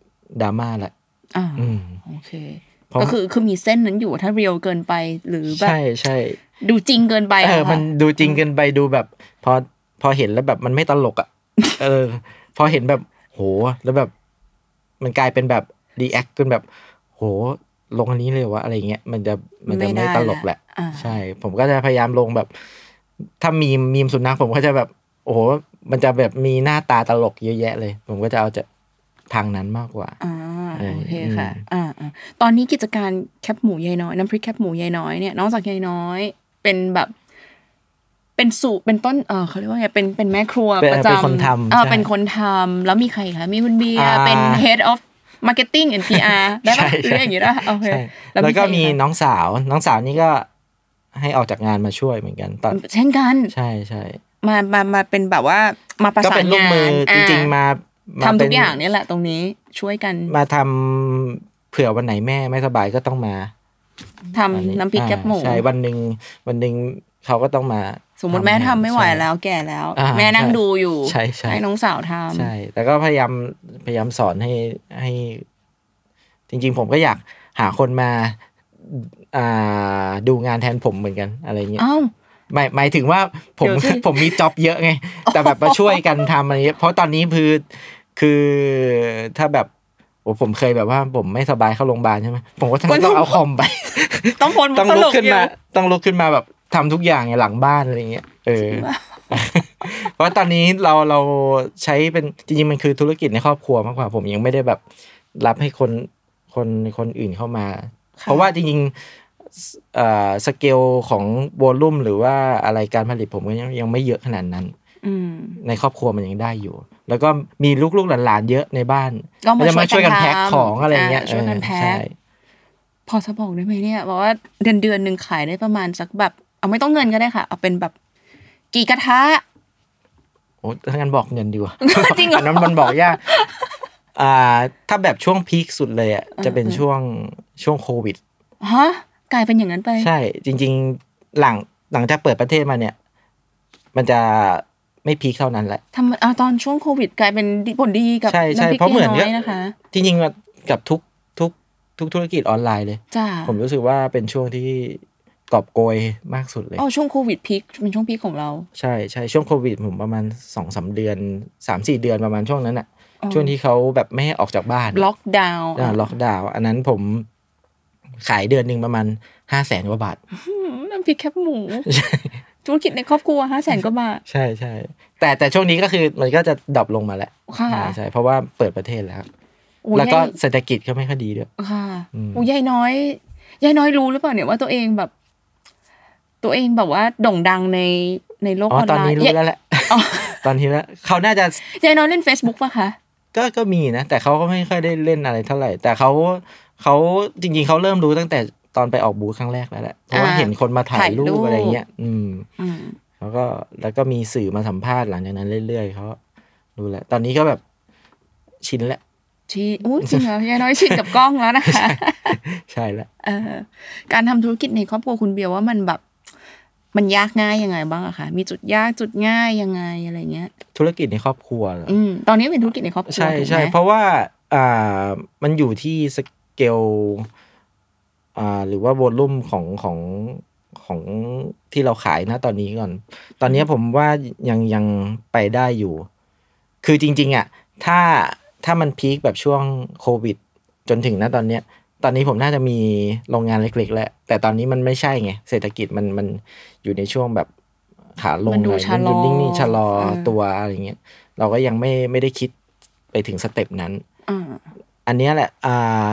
ดราม่าละอ่าอืมโอเคเพราะก็คือคือมีเส้นนั้นอยู่ถ้าเรียวเกินไปหรือแบบใช่ใช่ดูจริงเกินไปเอออะค่ะมันดูจริงเกินไปดูแบบพอพอเห็นแล้วแบบมันไม่ตลกอะเออ พอเห็นแบบโหแล้วแบบ มันกลายเป็นแบบ react จนแบบ โห ลงอันนี้เลยเหรอวะอะไรเงี้ยมันจะมันจะไม่ตลกแหละอ่าใช่ ผมก็จะพยายามลงแบบ ถ้ามีมีมสุนัขผมก็จะแบบ โอ้โหมันจะแบบมีหน้าตาตลกเยอะแยะเลย ผมก็จะเอาจากทางนั้นมากกว่าอ่าเออโอเคค่ะอืมอ่าอ่าตอนนี้กิจการแคบหมูยายน้อยน้ำพริกแคบหมูยายน้อยเนี่ยนอกจากยายน้อยเป็นแบบเป็นสูตรเป็นต้นเออเขาเรียกว่าไงเป็นเป็นแม่ครัวเป็นประจำเป็นคนทำเออใช่เป็นคนทำแล้วมีใครคะมีคุณเบียร์อ่าเป็น head of marketing and PR ได้ปะใช่หรืออย่างงี้ได้โอเคใช่แล้วก็ใครมีคะน้องสาว น้องสาวนี่ก็ให้ออกจากงานมาช่วยเหมือนกันตอนเช่นกัน ใช่ใช่มามามาเป็นแบบว่ามาประก็สาเป็นนลูกงานมือจริง ๆ มามาทำทุเป็กนอย่างเนี่ยแหละตรงนี้ช่วยกัน มาทำเผื่อวันไหนแม่ไม่สบายก็ต้องมาทำน้ำพริกแคปหมูอ่าใช่วันหนึ่งวันหนึ่งเขาก็ต้องมา สมมติแม่ทำไม่ไหวใช่แล้วแก่แล้วอ่าแม่นั่งใช่ดูอยู่ใช่ใช่น้องสาวทำใช่แต่ก็พยายามพยายามสอนให้ให้ จริง ๆ ผมก็อยากหาคนมาอ่าดูงานแทนผมเหมือนกันอะไรเงี้ยอ้าวหมายหมายถึงว่าผมเดี๋ยวสิผมมีจ็อบเยอะไง แต่แบบมาช่วยกันทำอะไรเงี้ยเพราะตอนนี้คือคือถ้าแบบ โอ้ผมเคยแบบว่าผมไม่สบายเข้าโรงพยาบาลใช่ไหมผมก็ต้องต้องเอาคอมไป ต้องพลต้องตลุลกกขึ้นอยู่มา ต้องลุกขึ้นมาแบบทำทุกอย่างไงหลังบ้านอะไรเงี้ยเออเพราะตอนนี้เราเราใช้เป็นจริงๆมันคือธุรกิจในครอบครัวมากกว่า ผมยังไม่ได้แบบรับให้คนคนคนอื่นเข้ามา เพราะว่าจริงๆเอ่อสเกลของวอลลุ่มหรือว่าอะไรการผลิตผมก็ยังยังไม่เยอะขนาดนั้นอืม ในครอบครัวมันยังได้อยู่ แล้วก็มีลูกๆหลานๆเยอะในบ้านก็มาจะมาช่วยกันช่วยกันแพ็คทำของอะไรเงี้ยอ่าช่วยกันเออแพ็คใช่พอจะบอกได้ไหมเนี่ยบอกว่าเดือนเดือนหนึ่งขายได้ประมาณสักแบบ เอาไม่ต้องเงินก็ได้ค่ะ เอาเป็นแบบกี่กระทะโอ้ถ้างั้นบอกเงินดีกว่าจริงเหรออันนั้นมันบอกยากอ่า ถ้าแบบช่วงพีคสุดเลยอะจะเป็นช่วงช่วงโควิดฮะกลายเป็นอย่างนั้นไป ใช่ จริง ๆ หลังหลังจากเปิดประเทศมาเนี่ย มันจะ ไม่พีคเท่านั้นแหละทำเอาตอนช่วงโควิดกลายเป็นผลดีกับใช่ใช่น้ำพริกเพราะเหมือนน้อยกับนะคะจริงๆว่ากับทุกทุกทุกธุรกิจออนไลน์เลยจ้าผมรู้สึกว่าเป็นช่วงที่กอบโกยมากสุดเลยอ๋อช่วงโควิดพีคเป็นช่วงพีคของเรา ใช่ใช่ช่วงโควิดผมประมาณสองสามเดือนสามสี่เดือนประมาณช่วงนั้นอะอ๋อช่วงที่เขาแบบไม่ให้ออกจากบ้านล็อกดาวน์อ่าล็อกดาวน์อันนั้นผมขายเดือนหนึ่งประมาณห้าแสนกว่าบาทน้ำพริกแคบหมู ธุรกิจในครอบครัวห้าแสนกว่าบาทใช่ใช่แต่แต่ช่วงนี้ก็คือมันก็จะ drop ลงมาแล้วค่ะใช่ใช่เพราะว่าเปิดประเทศแล้วโอ้แล้วก็ยายเศรษฐกิจก็ไม่ค่อยดีด้วยค่ะอืมโอ้ยายน้อยยายน้อยรู้หรือเปล่าเนี่ยว่าตัวเองแบบ ตัวเองแบบว่าโด่งดังในในโลกออนไลนี้รู้แล้วแหละอ๋อตอนนี้แล้วเขาน่าจะยายน้อยเล่น Facebook ป่ะคะก็ก็มีนะ แต่เขาก็ไม่ค่อยได้เล่นอะไรเท่าไหร่ แต่เขาเขาจริงๆเขาเริ่มรู้ตั้งแต่ ตอนไปออกบูธครั้งแรกแล้วแหละเพราะว่าอ่าเห็นคนมาถ่าถ่ายยรูรูปปอะไรเงี้ยอืมอืมแล้วก็แล้วก็มีสื่อมาสัมภาษณ์หลังจากนั้นเรื่อยๆเขารู้แล้วตอนนี้ก็แบบชินแล้วชีอู้จริงเหรอยายน้อยชินกับกล้องแล้วนะคะ ใช่แล้วเออการทำธุรกิจในครอบครัวคุณเบียร์ว่ามันแบบ มันยากง่ายยังไงบ้างอะคะมีจุดยากจุดง่ายยังไงอะไรเงี้ย ธุรกิจในครอบครัวเหรออืมตอนนี้เป็นธุรกิจในครอบครัวใช่ถูกไหมใช่เพราะว่า อ่ามันอยู่ที่สเกล อ่าหรือว่าวอลลุ่มของของของที่เราขายนะตอนนี้ก่อน ตอนนี้ผมว่ายังยังไปได้อยู่ คือจริง ๆอะถ้าถ้ามันพีคแบบช่วงโควิด จนถึงณตอนเนี้ย ตอนนี้ผมน่าจะมีโรงงานเล็ก ๆ แล้ว แต่ตอนนี้มันไม่ใช่ไงเศรษฐกิจมันมันอยู่ในช่วงแบบขาลงมันดูหน่อยชะลอมันดูนิ่งๆชะลอเออตัวอะไรเงี้ยเราก็ยังไม่ไม่ได้คิดไปถึงสเต็ปนั้นอ่าอันเนี้ยแหละอ่า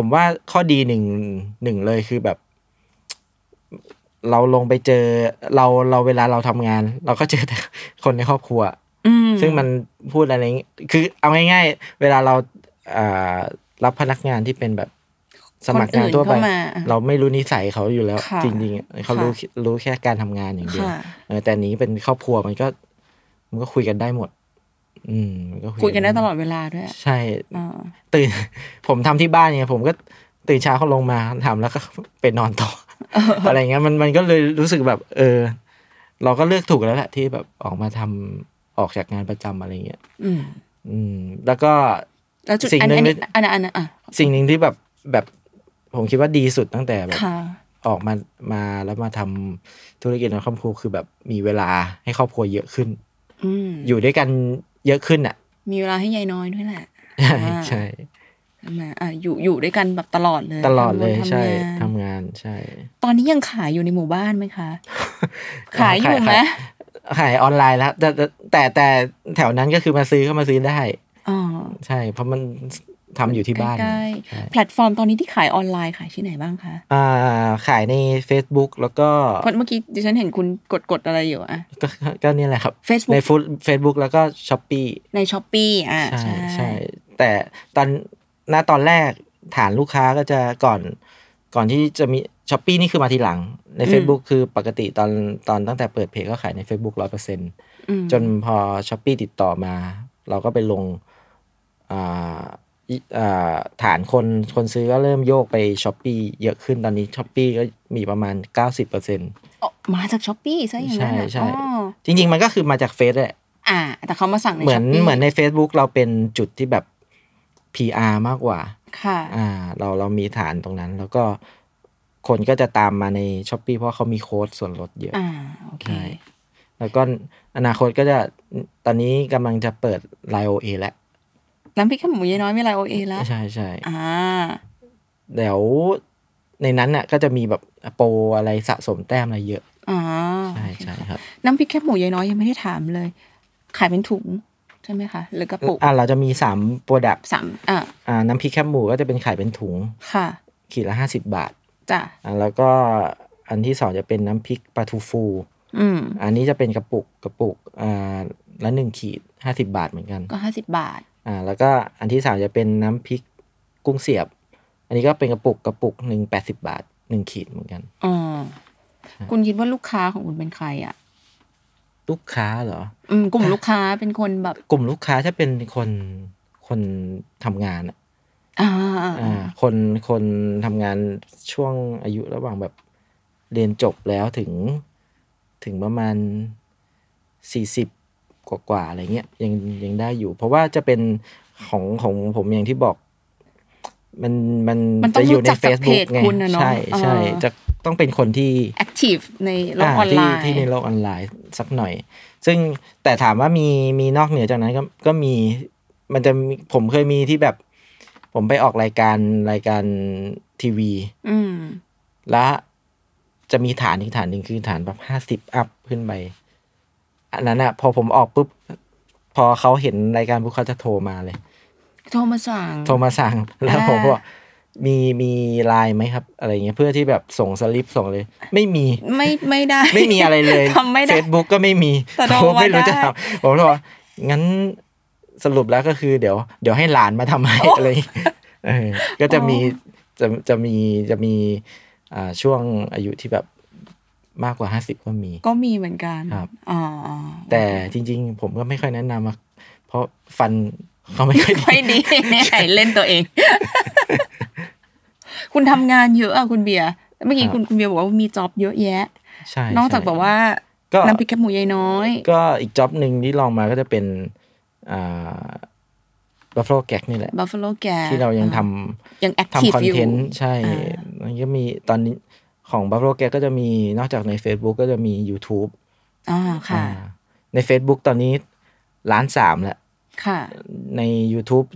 ผมว่าข้อดีหนึ่งหนึ่งเลยคือแบบ เราลงไปเจอเราเราเวลาเราทำงาน เราก็เจอแต่คนในครอบครัวอืมซึ่งมันพูดอะไรงี้คือเอาง่ายๆ เวลาเราอ่ารับพนักงานที่เป็นแบบสมัครงานทั่วไปคนอื่นเข้ามาเราไม่รู้นิสัยเขาอยู่แล้วค่ะจริงๆอะเขารู้รู้แค่การทำงานอย่างเดียวค่ะเออแต่อันนี้เป็นครอบครัวมันก็ มันก็คุยกันได้หมด อืมมันก็คุยกันได้ตลอดเวลาด้วยอะใช่อ่าตื่น ผมทำที่บ้านไงผมก็ตื่นเช้าเขาลงมาทำแล้วก็ไปนอนต่ออะไรเงี้ยมันมันก็เลยรู้สึกแบบ เออ เราก็เลือกถูกแล้วแหละที่แบบออกมาทำออกจากงานประจำอะไรเงี้ยอืม อืม แล้วก็แล้วจุดสิ่งอันหนึ่งอันนี้อันนั้นอันนั้นอะสิ่งหนึ่งที่แบบแบบผมคิดว่าดีสุดตั้งแต่แบบค่ะออกมามาแล้วมาทำธุรกิจในครอบครัวคือแบบมีเวลาให้ครอบครัวเยอะขึ้นอืมอยู่ด้วยกัน เยอะขึ้นอะ มีเวลาให้ยายน้อยด้วยแหละใช่อ่าใช่ใช่ไหมอะอยู่อยู่ด้วยกันแบบตลอดเลย ตลอดเลยทำงานใช่ทำงานทำงานใช่ ตอนนี้ยังขายอยู่ในหมู่บ้านไหมคะ ขายอยู่ไหมขายออนไลน์แล้วแต่แต่แต่แต่แถวนั้นก็คือมาซื้อก็มาซื้อได้อ๋อใช่ เพราะมัน ทำอยู่ที่บ้านใกล้ใช่ๆแพลตฟอร์มตอนนี้ที่ขายออนไลน์ขายที่ไหนบ้างคะอ่าขายใน Facebook แล้วก็เพราะเมื่อกี้ดิฉันเห็นคุณกดกดๆอะไรอยู่อะก็ก็เนี่ยแหละครับ Facebook ในฟุตเฟซบุ๊กแล้วก็ Shopeeใน Shopee อะใช่ใช่ใช่แต่ตอนณตอนแรกฐานลูกค้าก็จะก่อนก่อนที่จะมีShopee นี่คือมาทีหลังใน Facebook คือปกติตอนตอนตั้งแต่เปิดเพจก็ขายใน Facebook ร้อยเปอร์เซ็นต์อืมจนพอ Shopee ติดต่อมา เราก็ไปลงอ่าอิอ่า ฐานคนคนซื้อก็เริ่มโยกไป Shopee เยอะขึ้นตอนนี้ Shopee ก็มีประมาณ 90%อ๋อมาจาก Shopee ซะอย่างนั้นอะใช่ใช่อ๋อจริง ๆ มันก็คือมาจากเฟซแหละอ่า แต่เขามาสั่งใน Shopee เหมือนอปปี้เหมือนใน Facebook เราเป็นจุดที่แบบ PR มากกว่า ค่ะ อ่า เราเรามีฐานตรงนั้น แล้วก็คนก็จะตามมาในช้อปปีเพราะเขามีโค้ดส่วนลดเยอะ อ่าโอเคใช่แล้วก็อนาคตก็จะตอนนี้กำลังจะเปิดไลโอเอแล้ว น้ำพริกข้าวหมูยายน้อยมีอะไรโอเอแล้ว ใช่ใช่อ่าเดี๋ยวในนั้นน่ะ ก็จะมีแบบโปรอะไรสะสมแต้มอะไรเยอะอ่าใช่ใช่ครับ น้ำพริกแคบหมูยายน้อยยังไม่ได้ถามเลย ขายเป็นถุงใช่ไหมคะ หรือกระปุกอ่าเราจะมีสามโปรดักต์สามอ่าอ่า น้ำพริกแคบหมูก็จะเป็นขายเป็นถุง ค่ะ ขีดละห้าสิบบาทจ้ะอ่าแล้วก็อันที่สองจะเป็นน้ำพริกปลาทูฟู อืม อันนี้จะเป็นกระปุกกระปุกอ่าละหนึ่งขีดห้าสิบาทเหมือนกัน ก็ห้าสิบบาท อ่าแล้วก็อันที่สามจะเป็นน้ำพริกกุ้งเสียบ อันนี้ก็เป็นกระปุกกระปุกหนึ่งแปดสิบาทหนึ่งขีดเหมือนกันอ๋อคุณคิดว่าลูกค้าของคุณเป็นใครอะลูกค้าเหรอ อืมกลุ่มลูกค้าเป็นคนแบบ กลุ่มลูกค้าถ้าเป็นคนคนทำงานอะอ่าอ่าคนคนทำงานช่วงอายุระหว่างแบบเรียนจบแล้วถึงถึงประมาณสี่สิบ กว่ากว่าๆอะไรเงี้ยยังยังได้อยู่ เพราะว่าจะเป็นของของผมอย่างที่บอก มันมันมันต้อจะงอยู่ในรู้จักจากเพ Facebook จไงคุณนะเนาะใช่ใช่เออจะต้องเป็นคนที่แอคทีฟในโลกออนไลน์ที่ที่ในโลกออนไลน์สักหน่อย ซึ่งแต่ถามว่ามีมีนอกเหนือจากนั้นก็ก็มีมันจะมีผมเคยมีที่แบบ ผมไปออกรายการรายการทีวี อืมแล้วจะมีฐานอีกฐานหนึ่งคือฐานแบบห้าสิบ up ขึ้นไป อันนั้นอะพอผมออกปุ๊บ พอเขาเห็นรายการปุ๊บเขาจะโทรมาเลย โทรมาสั่ง โทรมาสั่งแล้วอ่าผมบอกมีมีไลน์ไหมครับ อะไรเงี้ยเพื่อที่แบบส่งสลิปส่งเลย ไม่มีไม่ไม่ได้ ไม่มีอะไรเลยทำไม่ได้เฟซบุ๊กก็ไม่มีแต่โทรผมมาไม่รู้ได้จะทำผมเลยว่างั้นสรุปแล้วก็คือเดี๋ยว เดี๋ยวให้หลานมาทำให้อะไรอย่างเงี้ยเออก็จะมีจะจะมีจะมีอ่าช่วงอายุที่แบบ มากกว่าห้าสิบก็มี ก็มีเหมือนกันครับอ๋ออ๋อแต่จริง ๆ ผมก็ไม่ค่อยแนะนำอะเพราะฟันเขาไม่ค่อยดีไม่ดีเนี่ยเล่นตัวเอง คุณทำงานเยอะอะคุณเบียร์เมื่อกี้ครับคุณคุณเบียร์บอกว่ามี job เยอะแยะใช่นอกจากใช่แบบว่าก็น้ำพริกแคบหมูยายน้อย ก็อีก job หนึ่งที่ลองมาก็จะเป็นอ่าบัฟฟ a ลแก๊กนี่แหละ Buffalo g a ที่เรายังทำยัง active ทำคอนเทนต์อยู่ใช่อ่ามันก็มีตอนนี้ ของบัฟ f a ลแก๊กก็จะมีนอกจากใน Facebook ก็จะมี YouTube อ่าค่ะอ่าใน Facebook ตอนนี้ล้านสามแล้วค่ะใน YouTube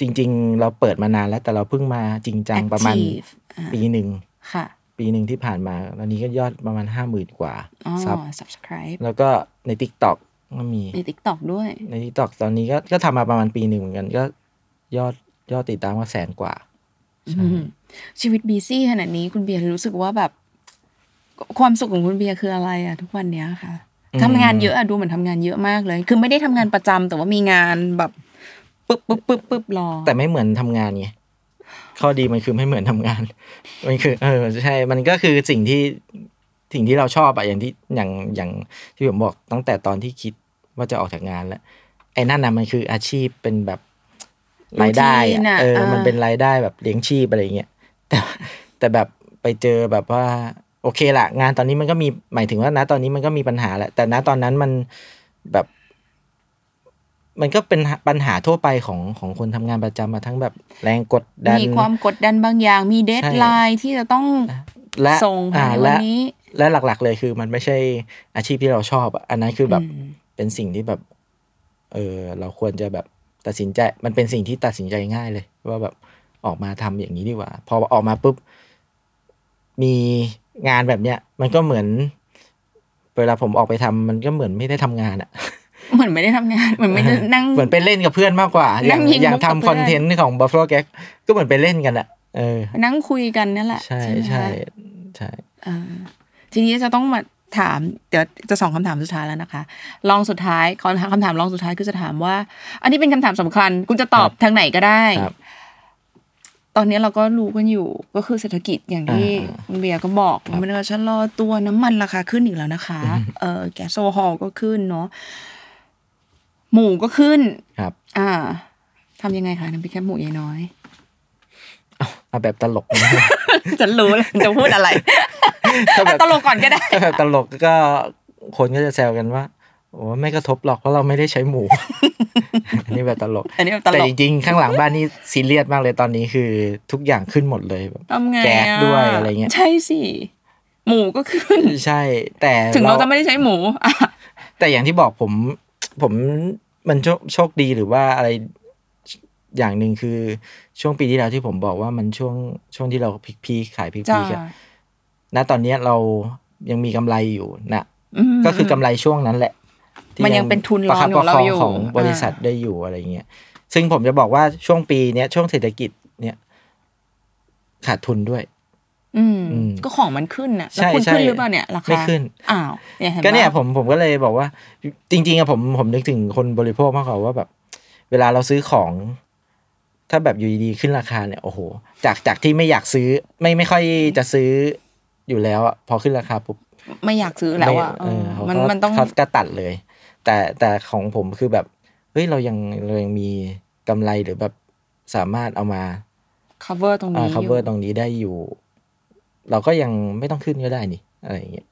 จริง ๆ เราเปิดมานานแล้ว แต่เราเพิ่งมาจริงจังประมาณ Active อ่าปีหนึ่งค่ะ ปีหนึ่งที่ผ่านมาตอนนี้ก็ยอดประมาณห้าหมื่นกว่าอ๋อซับ subscribe แล้วก็ใน TikTok ก็มีใน TikTok ด้วย ใน TikTok ตอนนี้ก็ก็ทำมาประมาณปีหนึ่งเหมือนกัน ก็ยอดยอดติดตามก็แสนกว่าอืม ชีวิตบีซี่ขนาดนี้คุณเบียร์รู้สึกว่าแบบ ความสุขของคุณเบียร์คืออะไรอะทุกวันเนี้ยค่ะอืมทำงานเยอะอะดูเหมือนทำงานเยอะมากเลย คือไม่ได้ทำงานประจำแต่ว่ามีงานแบบปึ๊บปึ๊บปึ๊บปึ๊บรอ แต่ไม่เหมือนทำงานไงข้อดีมันคือไม่เหมือนทำงาน มันคือ เออใช่ มันก็คือสิ่งที่สิ่งที่เราชอบอะอย่างที่อย่างอย่างที่ผมบอกตั้งแต่ตอนที่คิดว่าจะออกจากงานแล้วไอ้นั่นนะมันคืออาชีพเป็นแบบรายได้ Routine อะอะเอออ่ามัมันเป็นรายได้แบบเลี้ยงชีพอะไรเงี้ย แต่แต่แบบไปเจอแบบว่า โอเคละงานตอนนี้มันก็มีหมายถึงว่านะตอนนี้มันก็มีปัญหาแหละแต่ณตอนนั้นมันแบบ มันก็เป็นปัญหาทั่วไปของของคนทำงานประจำมาทั้งแบบแรงกดดันมีความกดดันบางอย่าง มีเดทไลน์ที่จะต้องและส่งภายในอ่าวันและนี้ และหลัก ๆ เลยคือมันไม่ใช่อาชีพที่เราชอบอะอันนั้นคือแบบอืมเป็นสิ่งที่แบบ เออเราควรจะแบบตัดสินใจ มันเป็นสิ่งที่ตัดสินใจง่ายเลย ว่าแบบ ออกมาทำอย่างนี้ดีกว่า พอออกมาปุ๊บ มีงานแบบเนี้ย มันก็เหมือน เวลาผมออกไปทำมันก็เหมือนไม่ได้ทำงานอะเหมือนไม่ได้ทำงานเหมือนไม่ได้นั่งเหมือนไปเล่นกับเพื่อนมากกว่า อย่างนั่งยิงอย่างมุกกับทำเพื่คอนอนเทนต์ของ Buffalo Gag ก็เหมือนไปเล่นกันอะเออ นั่งคุยกันนั่นแหละ ใช่ไหมใช่คะใช่เออทีนี้จะต้องมาถาม เดี๋ยวจะสองคำถามสุดท้ายแล้วนะคะลองสุดท้ายคำถามคำถามลองสุดท้ายคือจะถามว่า อันนี้เป็นคำถามสำคัญ คุณจะตอบทางไหนก็ได้ครับ ตอนนี้เราก็รู้กันอยู่ก็คือเศรษฐกิจอย่างที่อ่าคุณเบียร์ก็บอกมันก็ชะลอตัวน้ำมันราคาขึ้นอีกแล้วนะคะ เออแก๊สโซฮอลก็ขึ้นเนาะหมูก็ขึ้นครับ อ่าทำยังไงคะน้ำพริกแคบหมูยายน้อยเอาแบบตลกนะจะรู้เลยจะพูดอะไรถ้าแบบตลกก่อนก็ได้ถ้าแบบตลกก็คนก็จะแซวกันว่า โอ้ไม่กระทบหรอกเพราะเราไม่ได้ใช้หมู อันนี้แบบตลกอันนี้แบบตลแต่กจริงๆ ข้างหลังบ้านนี่ซีเรียสมากเลยตอนนี้คือทุกอย่างขึ้นหมดเลยแบบทำไงอะแก๊สด้วยอะไรเงี้ยใช่สิหมูก็ขึ้น ใช่ แต่ถึงเราจะไม่ได้ใช้หมูอะแต่อย่างที่บอกผมผมมันโชคโชคดีหรือว่าอะไรอย่างหนึ่งคือช่วงปีที่แล้วที่ผมบอกว่ามันช่วงช่วงที่เราพิกพีขายพิกจ้าพีกันณตอนเนี้ยเรายังมีกำไรอยู่นะมก็คือกำไรช่วงนั้นแหละที่ มันยังเป็นทุนรอประคับอยู่ประคองเราอยู่ของบริษัทได้อยู่อะไรเงี้ยซึ่งผมจะบอกว่าช่วงปีเนี้ยช่วงเศรษฐกิจเนี่ยขาดทุนด้วยอืมอืม ก็ของมันขึ้นน่ะแล้วใช่คุณใช่ขึ้นหรือเปล่าเนี่ยราคาไม่ขึ้นอ้าวเนี่ยเห็นก็เนี่ยปะผมผมก็เลยบอกว่า จริง ๆอะผมผมนึกถึงคนบริโภคมากกว่าว่าแบบ เวลาเราซื้อของ ถ้าแบบอยู่ดีๆขึ้นราคาเนี่ยโอ้โห จากจากที่ไม่อยากซื้อ ไม่ไม่ค่อยจะซื้ออยู่แล้วอะพอขึ้นราคาปุ๊บไม่อยากซื้อแล้วอะไม่เออเขามันก็มันต้องเขาก็ตัดเลย แต่แต่ของผมคือแบบเฮ้ยเรายังเรายังมีกำไรหรือแบบสามารถเอามา cover ตรงอ่านี้อยู่ cover ตรงนี้ได้อยู่ เราก็ยังไม่ต้องขึ้นก็ได้นี่อะไรอย่างเงี้ย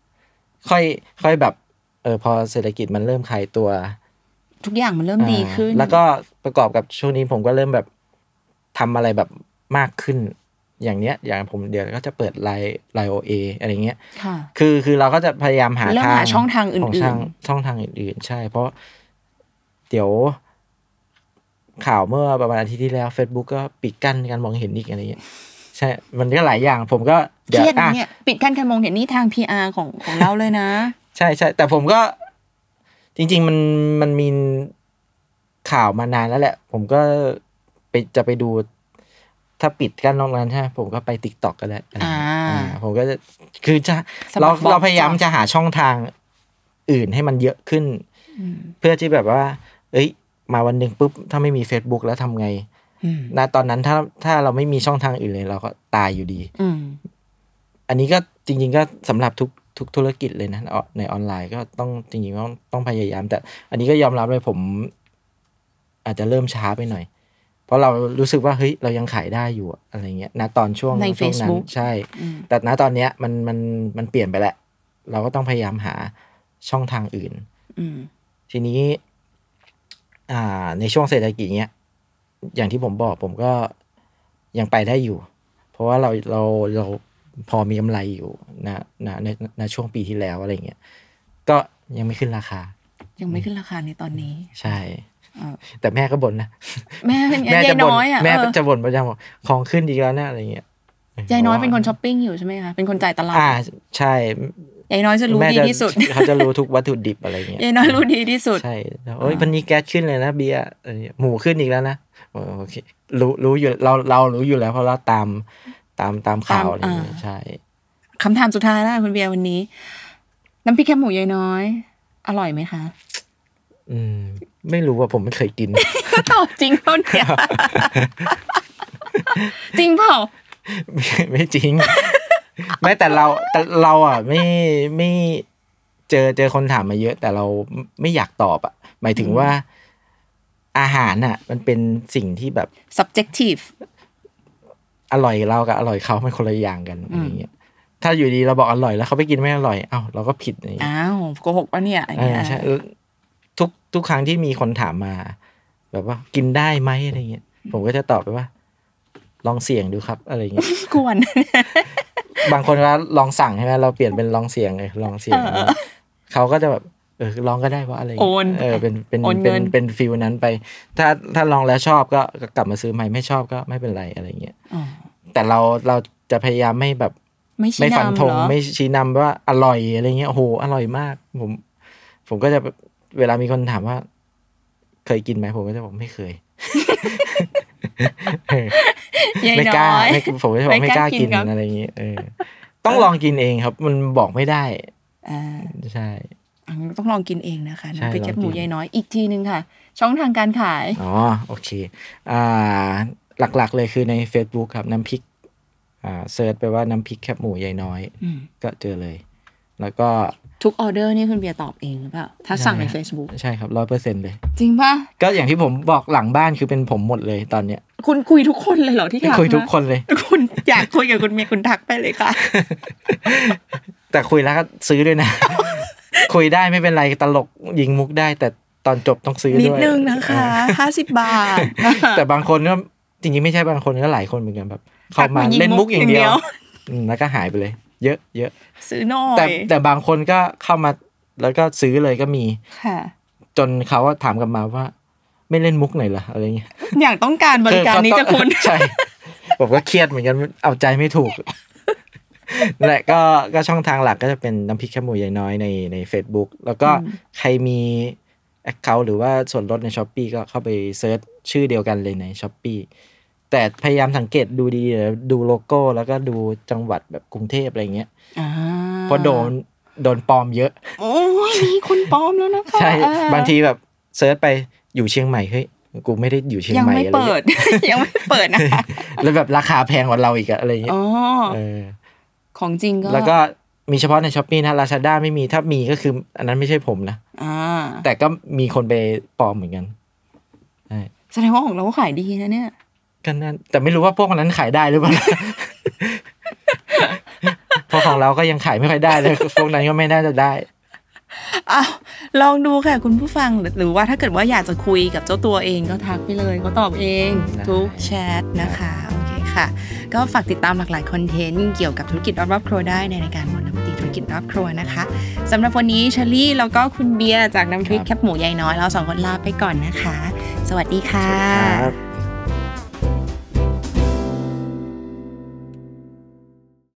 ค่อยค่อยแบบเออพอเศรษฐกิจมันเริ่มคลายตัว ทุกอย่างมันเริ่มดีขึ้นอ่าแล้วก็ประกอบกับช่วงนี้ผมก็เริ่มแบบทำอะไรแบบมากขึ้น อย่างเนี้ยอย่างผมเดี๋ยวก็จะเปิดไลน์ไลน์โอเออะไรเงี้ยค่ะคือคือเราก็จะพยายามหาเริ่มทางหาช่องทางอื่นๆขช่องช่องทางอื่นๆ ใช่ เพราะเดี๋ยวข่าวเมื่อประมาณอาทิตย์ที่แล้ว Facebook ก็ปิดกั้นการมองเห็นอีกอะไรเงี้ยใช่ มันก็หลายอย่างผมก็เคเดี๋ยวรียดนะอะเนี่ยปิดกั้นการมองเห็นนี่ทาง PR ของของเราเลยนะ ใช่ใช่แต่ผมก็จริง ๆ มันมันมีข่าวมานานแล้วแหละ ผมก็ไปจะไปดู ถ้าปิดกั้นนอกนั้นใช่ไหมผมก็ไปติ๊กต็อกก็ได้อะไรเงี้ยอ่าอ่าผมก็จะคือจะสมัเราครบอกเราพยายามจ้ะจะหาช่องทางอื่นให้มันเยอะขึ้น เพื่อที่แบบว่า เอ้ย มาวันหนึ่งปุ๊บ ถ้าไม่มี Facebook แล้วทำไงอืมณตอนนั้นถ้าถ้าเราไม่มีช่องทางอื่นเลย เราก็ตายอยู่ดีอืมอันนี้ก็จริง ๆ ก็สำหรับทุกทุกธุรกิจเลยนะอในออนไลน์ก็ต้องจริงๆต้องต้องพยายาม แต่ อันนี้ก็ยอมรับเลยผม อาจจะเริ่มช้าไปหน่อย เพราะเรารู้สึกว่าเฮ้ยเรายังขายได้อยู่อะอะไรเงี้ยณตอนช่วงในช่วงนั้น Facebook ใช่อืมแต่ณตอนเนี้ยมันมันมันเปลี่ยนไปแล้วเราก็ต้องพยายามหาช่องทางอื่นอืมทีนี้ อ่า ในช่วงเศรษฐกิจเนี้ยอย่างที่ผมบอกผมก็ยังไปได้อยู่ เพราะว่าเราเราเราพอมีกำไรอยู่นะนะในในช่วงปีที่แล้วอะไรเงี้ยก็ยังไม่ขึ้นราคา ยังไม่ขึ้นราคาในตอนนี้ ใช่เออ แต่แม่ก็บ่นนะ แม่เป็นไงแม่ยาจะยบ่นน้อยอะแม่เออจะบ่นประจำบอกของขึ้นอีกแล้วนะอะไรเงี้ยยายน้อยเป็นคนช้อปปิ้งอยู่ใช่ไหมคะเป็นคนจ่ายตลาดอ่าใช่ยายน้อยจะรู้แม่ดีจะที่สุดเขาจะรู้ทุกวัตถุดิบอะไรเงี้ยยายน้อยรู้ดีที่สุดใช่แล้วโอ้ยวันนี้แก๊สขึ้นเลยนะเบียร์อะไรเงี้ยหมูขึ้นอีกแล้วนะโอ้โอเครู้รู้อยู่เราเรารู้อยู่แล้วเพราะเราตามตามตามข่าวตามอะไรเงี้ยอ่าใช่คำถามสุดท้ายแล้วคุณเบียร์วันนี้ น้ำพริกแคบหมูยายน้อย อร่อยไหมคะอืม ไม่รู้ว่าผมไม่เคยกินตอบจริงเปล่าเนี่ยจริงเปล่าไม่ไม่จริงไม่แต่เราแต่เราอะ ไม่ไม่เจอเจอคนถามมาเยอะ แต่เราไม่อยากตอบอะ หมายถึงว่าอาหารอะ มันเป็นสิ่งที่แบบ subjective อร่อยเรากับอร่อยเขามันคนละอย่างกันอะไรเงี้ยถ้าอยู่ดีเราบอกอร่อยแล้วเขาไปกินไม่อร่อยเอ้าเราก็ผิดอะไรเงี้ยอ้าวโกหกปะเนี่ยอย่างเอเงี้อยใช่แล้ว ทุกทุกครั้งที่มีคนถามมา แบบว่ากินได้ไหมอะไรเงี้ยผมก็จะตอบไปว่า ลองเสี่ยงดูครับ อะไรเงี้ยกวนบางคนก็ลองสั่งใช่ไหมเราเปลี่ยนเป็นลองเสี่ยงเลยลองเสี่ยงเขาก็จะแบบเออลองก็ได้ว่าอะไรเงี้ยโอนเออเป็นเป็นโอนเงิเป็นนเป็นฟิลนั้นไป ถ้าถ้าลองแล้วชอบก็ก็กลับมาซื้อใหม่ไม่ชอบก็ไม่เป็นไรอะไรเงี้ยอ๋อแต่เราเราจะพยายามไม่แบบไม่ชี้ไม่ฟันนำธงเหรอไม่ชี้นำว่าอร่อยอะไรเงี้ยโอ้โหอร่อยมาก ผม ผมก็จะ เวลามีคนถามว่า เคยกินไหมผมก็จะบอกไม่เคยเออยายไม่กล้าน้อยไม่ผมก็จะบอกไม่กล้ากินครับอะไรอย่างงี้เออ ต้องลองกินเองครับ มันบอกไม่ได้อ่าใช่อะต้องลองกินเองนะคะใช่น้ำพริกแคบหมูลองกินยายน้อยอีกทีนึงค่ะ ช่องทางการขาย อ๋อ โอเค อ่า หลักๆเลยคือใน Facebook ครับ น้ำพริก อ่า search ไปว่าน้ำพริกแคบหมูยายน้อยอืมก็เจอเลย แล้วก็ ทุกออเดอร์นี่คุณเบียร์ตอบเองหรือเปล่า ถ้าสั่งใน Facebook ใช่ครับร้อยเปอร์เซ็นต์เลย จริงปะก็อย่างที่ผมบอกหลังบ้านคือเป็นผมหมดเลยตอนเนี้ย คุณคุยทุกคนเลยเหรอที่ทักมาคุยทุกคนเลย คุณอยากคุยกับคุณเบียร์คุณทักไปเลยค่ะ แต่คุยแล้วก็ซื้อด้วยนะ คุยได้ไม่เป็นไรตลกยิงมุกได้ แต่ตอนจบต้องซื้อด้วยนิดนึงนะคะห้าสิบบาท แต่บางคนก็จริงๆไม่ใช่บางคนก็หลายคนเหมือนกันแบบ เข้ามาทักมายิงเล่นมุกอย่างเดียวมุกอย่างเดียวอืมแล้วก็หายไปเลย เยอะเยอะซื้อหน่อแต่ยแต่บางคนก็เข้ามาแล้วก็ซื้อเลยก็มีค่ะจนเขาถามกลับมาว่า ไม่เล่นมุกหน่อยเหรออะไรเงี้ยอยากต้องการบริการนี้เออจากคุณใช่ผมก็เครียดเหมือนกันเอาใจไม่ถูกนั่นแหละก็ก็ช่องทางหลักก็จะเป็นน้ำพริกแคบหมูยายน้อยในใน Facebook แล้วก็อืมใครมีaccount หรือว่าส่วนลดใน s h อ p e e ก็เข้าไปเซิร์ชชื่อเดียวกันเลยใน s h อ p e e แต่พยายามสังเกตดูดีๆดูโลโก้แล้วก็ดูจังหวัดแบบกรุงเทพอะไรเงี้ยอ่าเพราะโดนโดนปลอมเยอะ โอ้ยมีคนปลอมแล้วนะคะใช่อ่บางทีแแบบ search ไปอยู่เชียงใหม่เฮ้ยกูไม่ได้อยู่เชียงยังใหม่ไม่อะไรเปิเงี้ยังไม่เปิดนะคะแล้วแบบราคาแพงกว่าเราอีกอะอะไรเงี้ยอ๋อเออของจริงก็แล้วก็มีเฉพาะในช้อปปีนะลาซาด้าไม่มีถ้ามีก็คือ อันนั้นไม่ใช่ผมนะอ่าแต่ก็มีคนไปปลอมเหมือนกันใช่แสดงว่าของเราก็ขายดีนะเนี่ย ก็นั่นแต่ไม่รู้ว่าพวกนั้นขายได้หรือเปล่าเพราะของเราก็ยังขายไม่ค่อยได้เลยพวกนั้นก็ไม่น่าจะได้อ้าวลองดูค่ะคุณผู้ฟังหรือหรือว่าถ้าเกิดว่าอยากจะคุยกับเจ้าตัวเองก็ทักไปเลยก็ตอบเองได้ทุกแชทนะคะโอเคค่ะ ก็ฝากติดตามหลากหลายคอนเทนต์เกี่ยวกับธุรกิจรอบๆครัวได้ในรายการมนปฏิธุรกิจรอบครัวนะคะสำหรับวันนี้เชอรี่แล้วก็คุณเบียร์จากน้ำพริกแคบหมูยายน้อยเราสองคนลาไปก่อนนะคะ สวัสดีค่ะครับ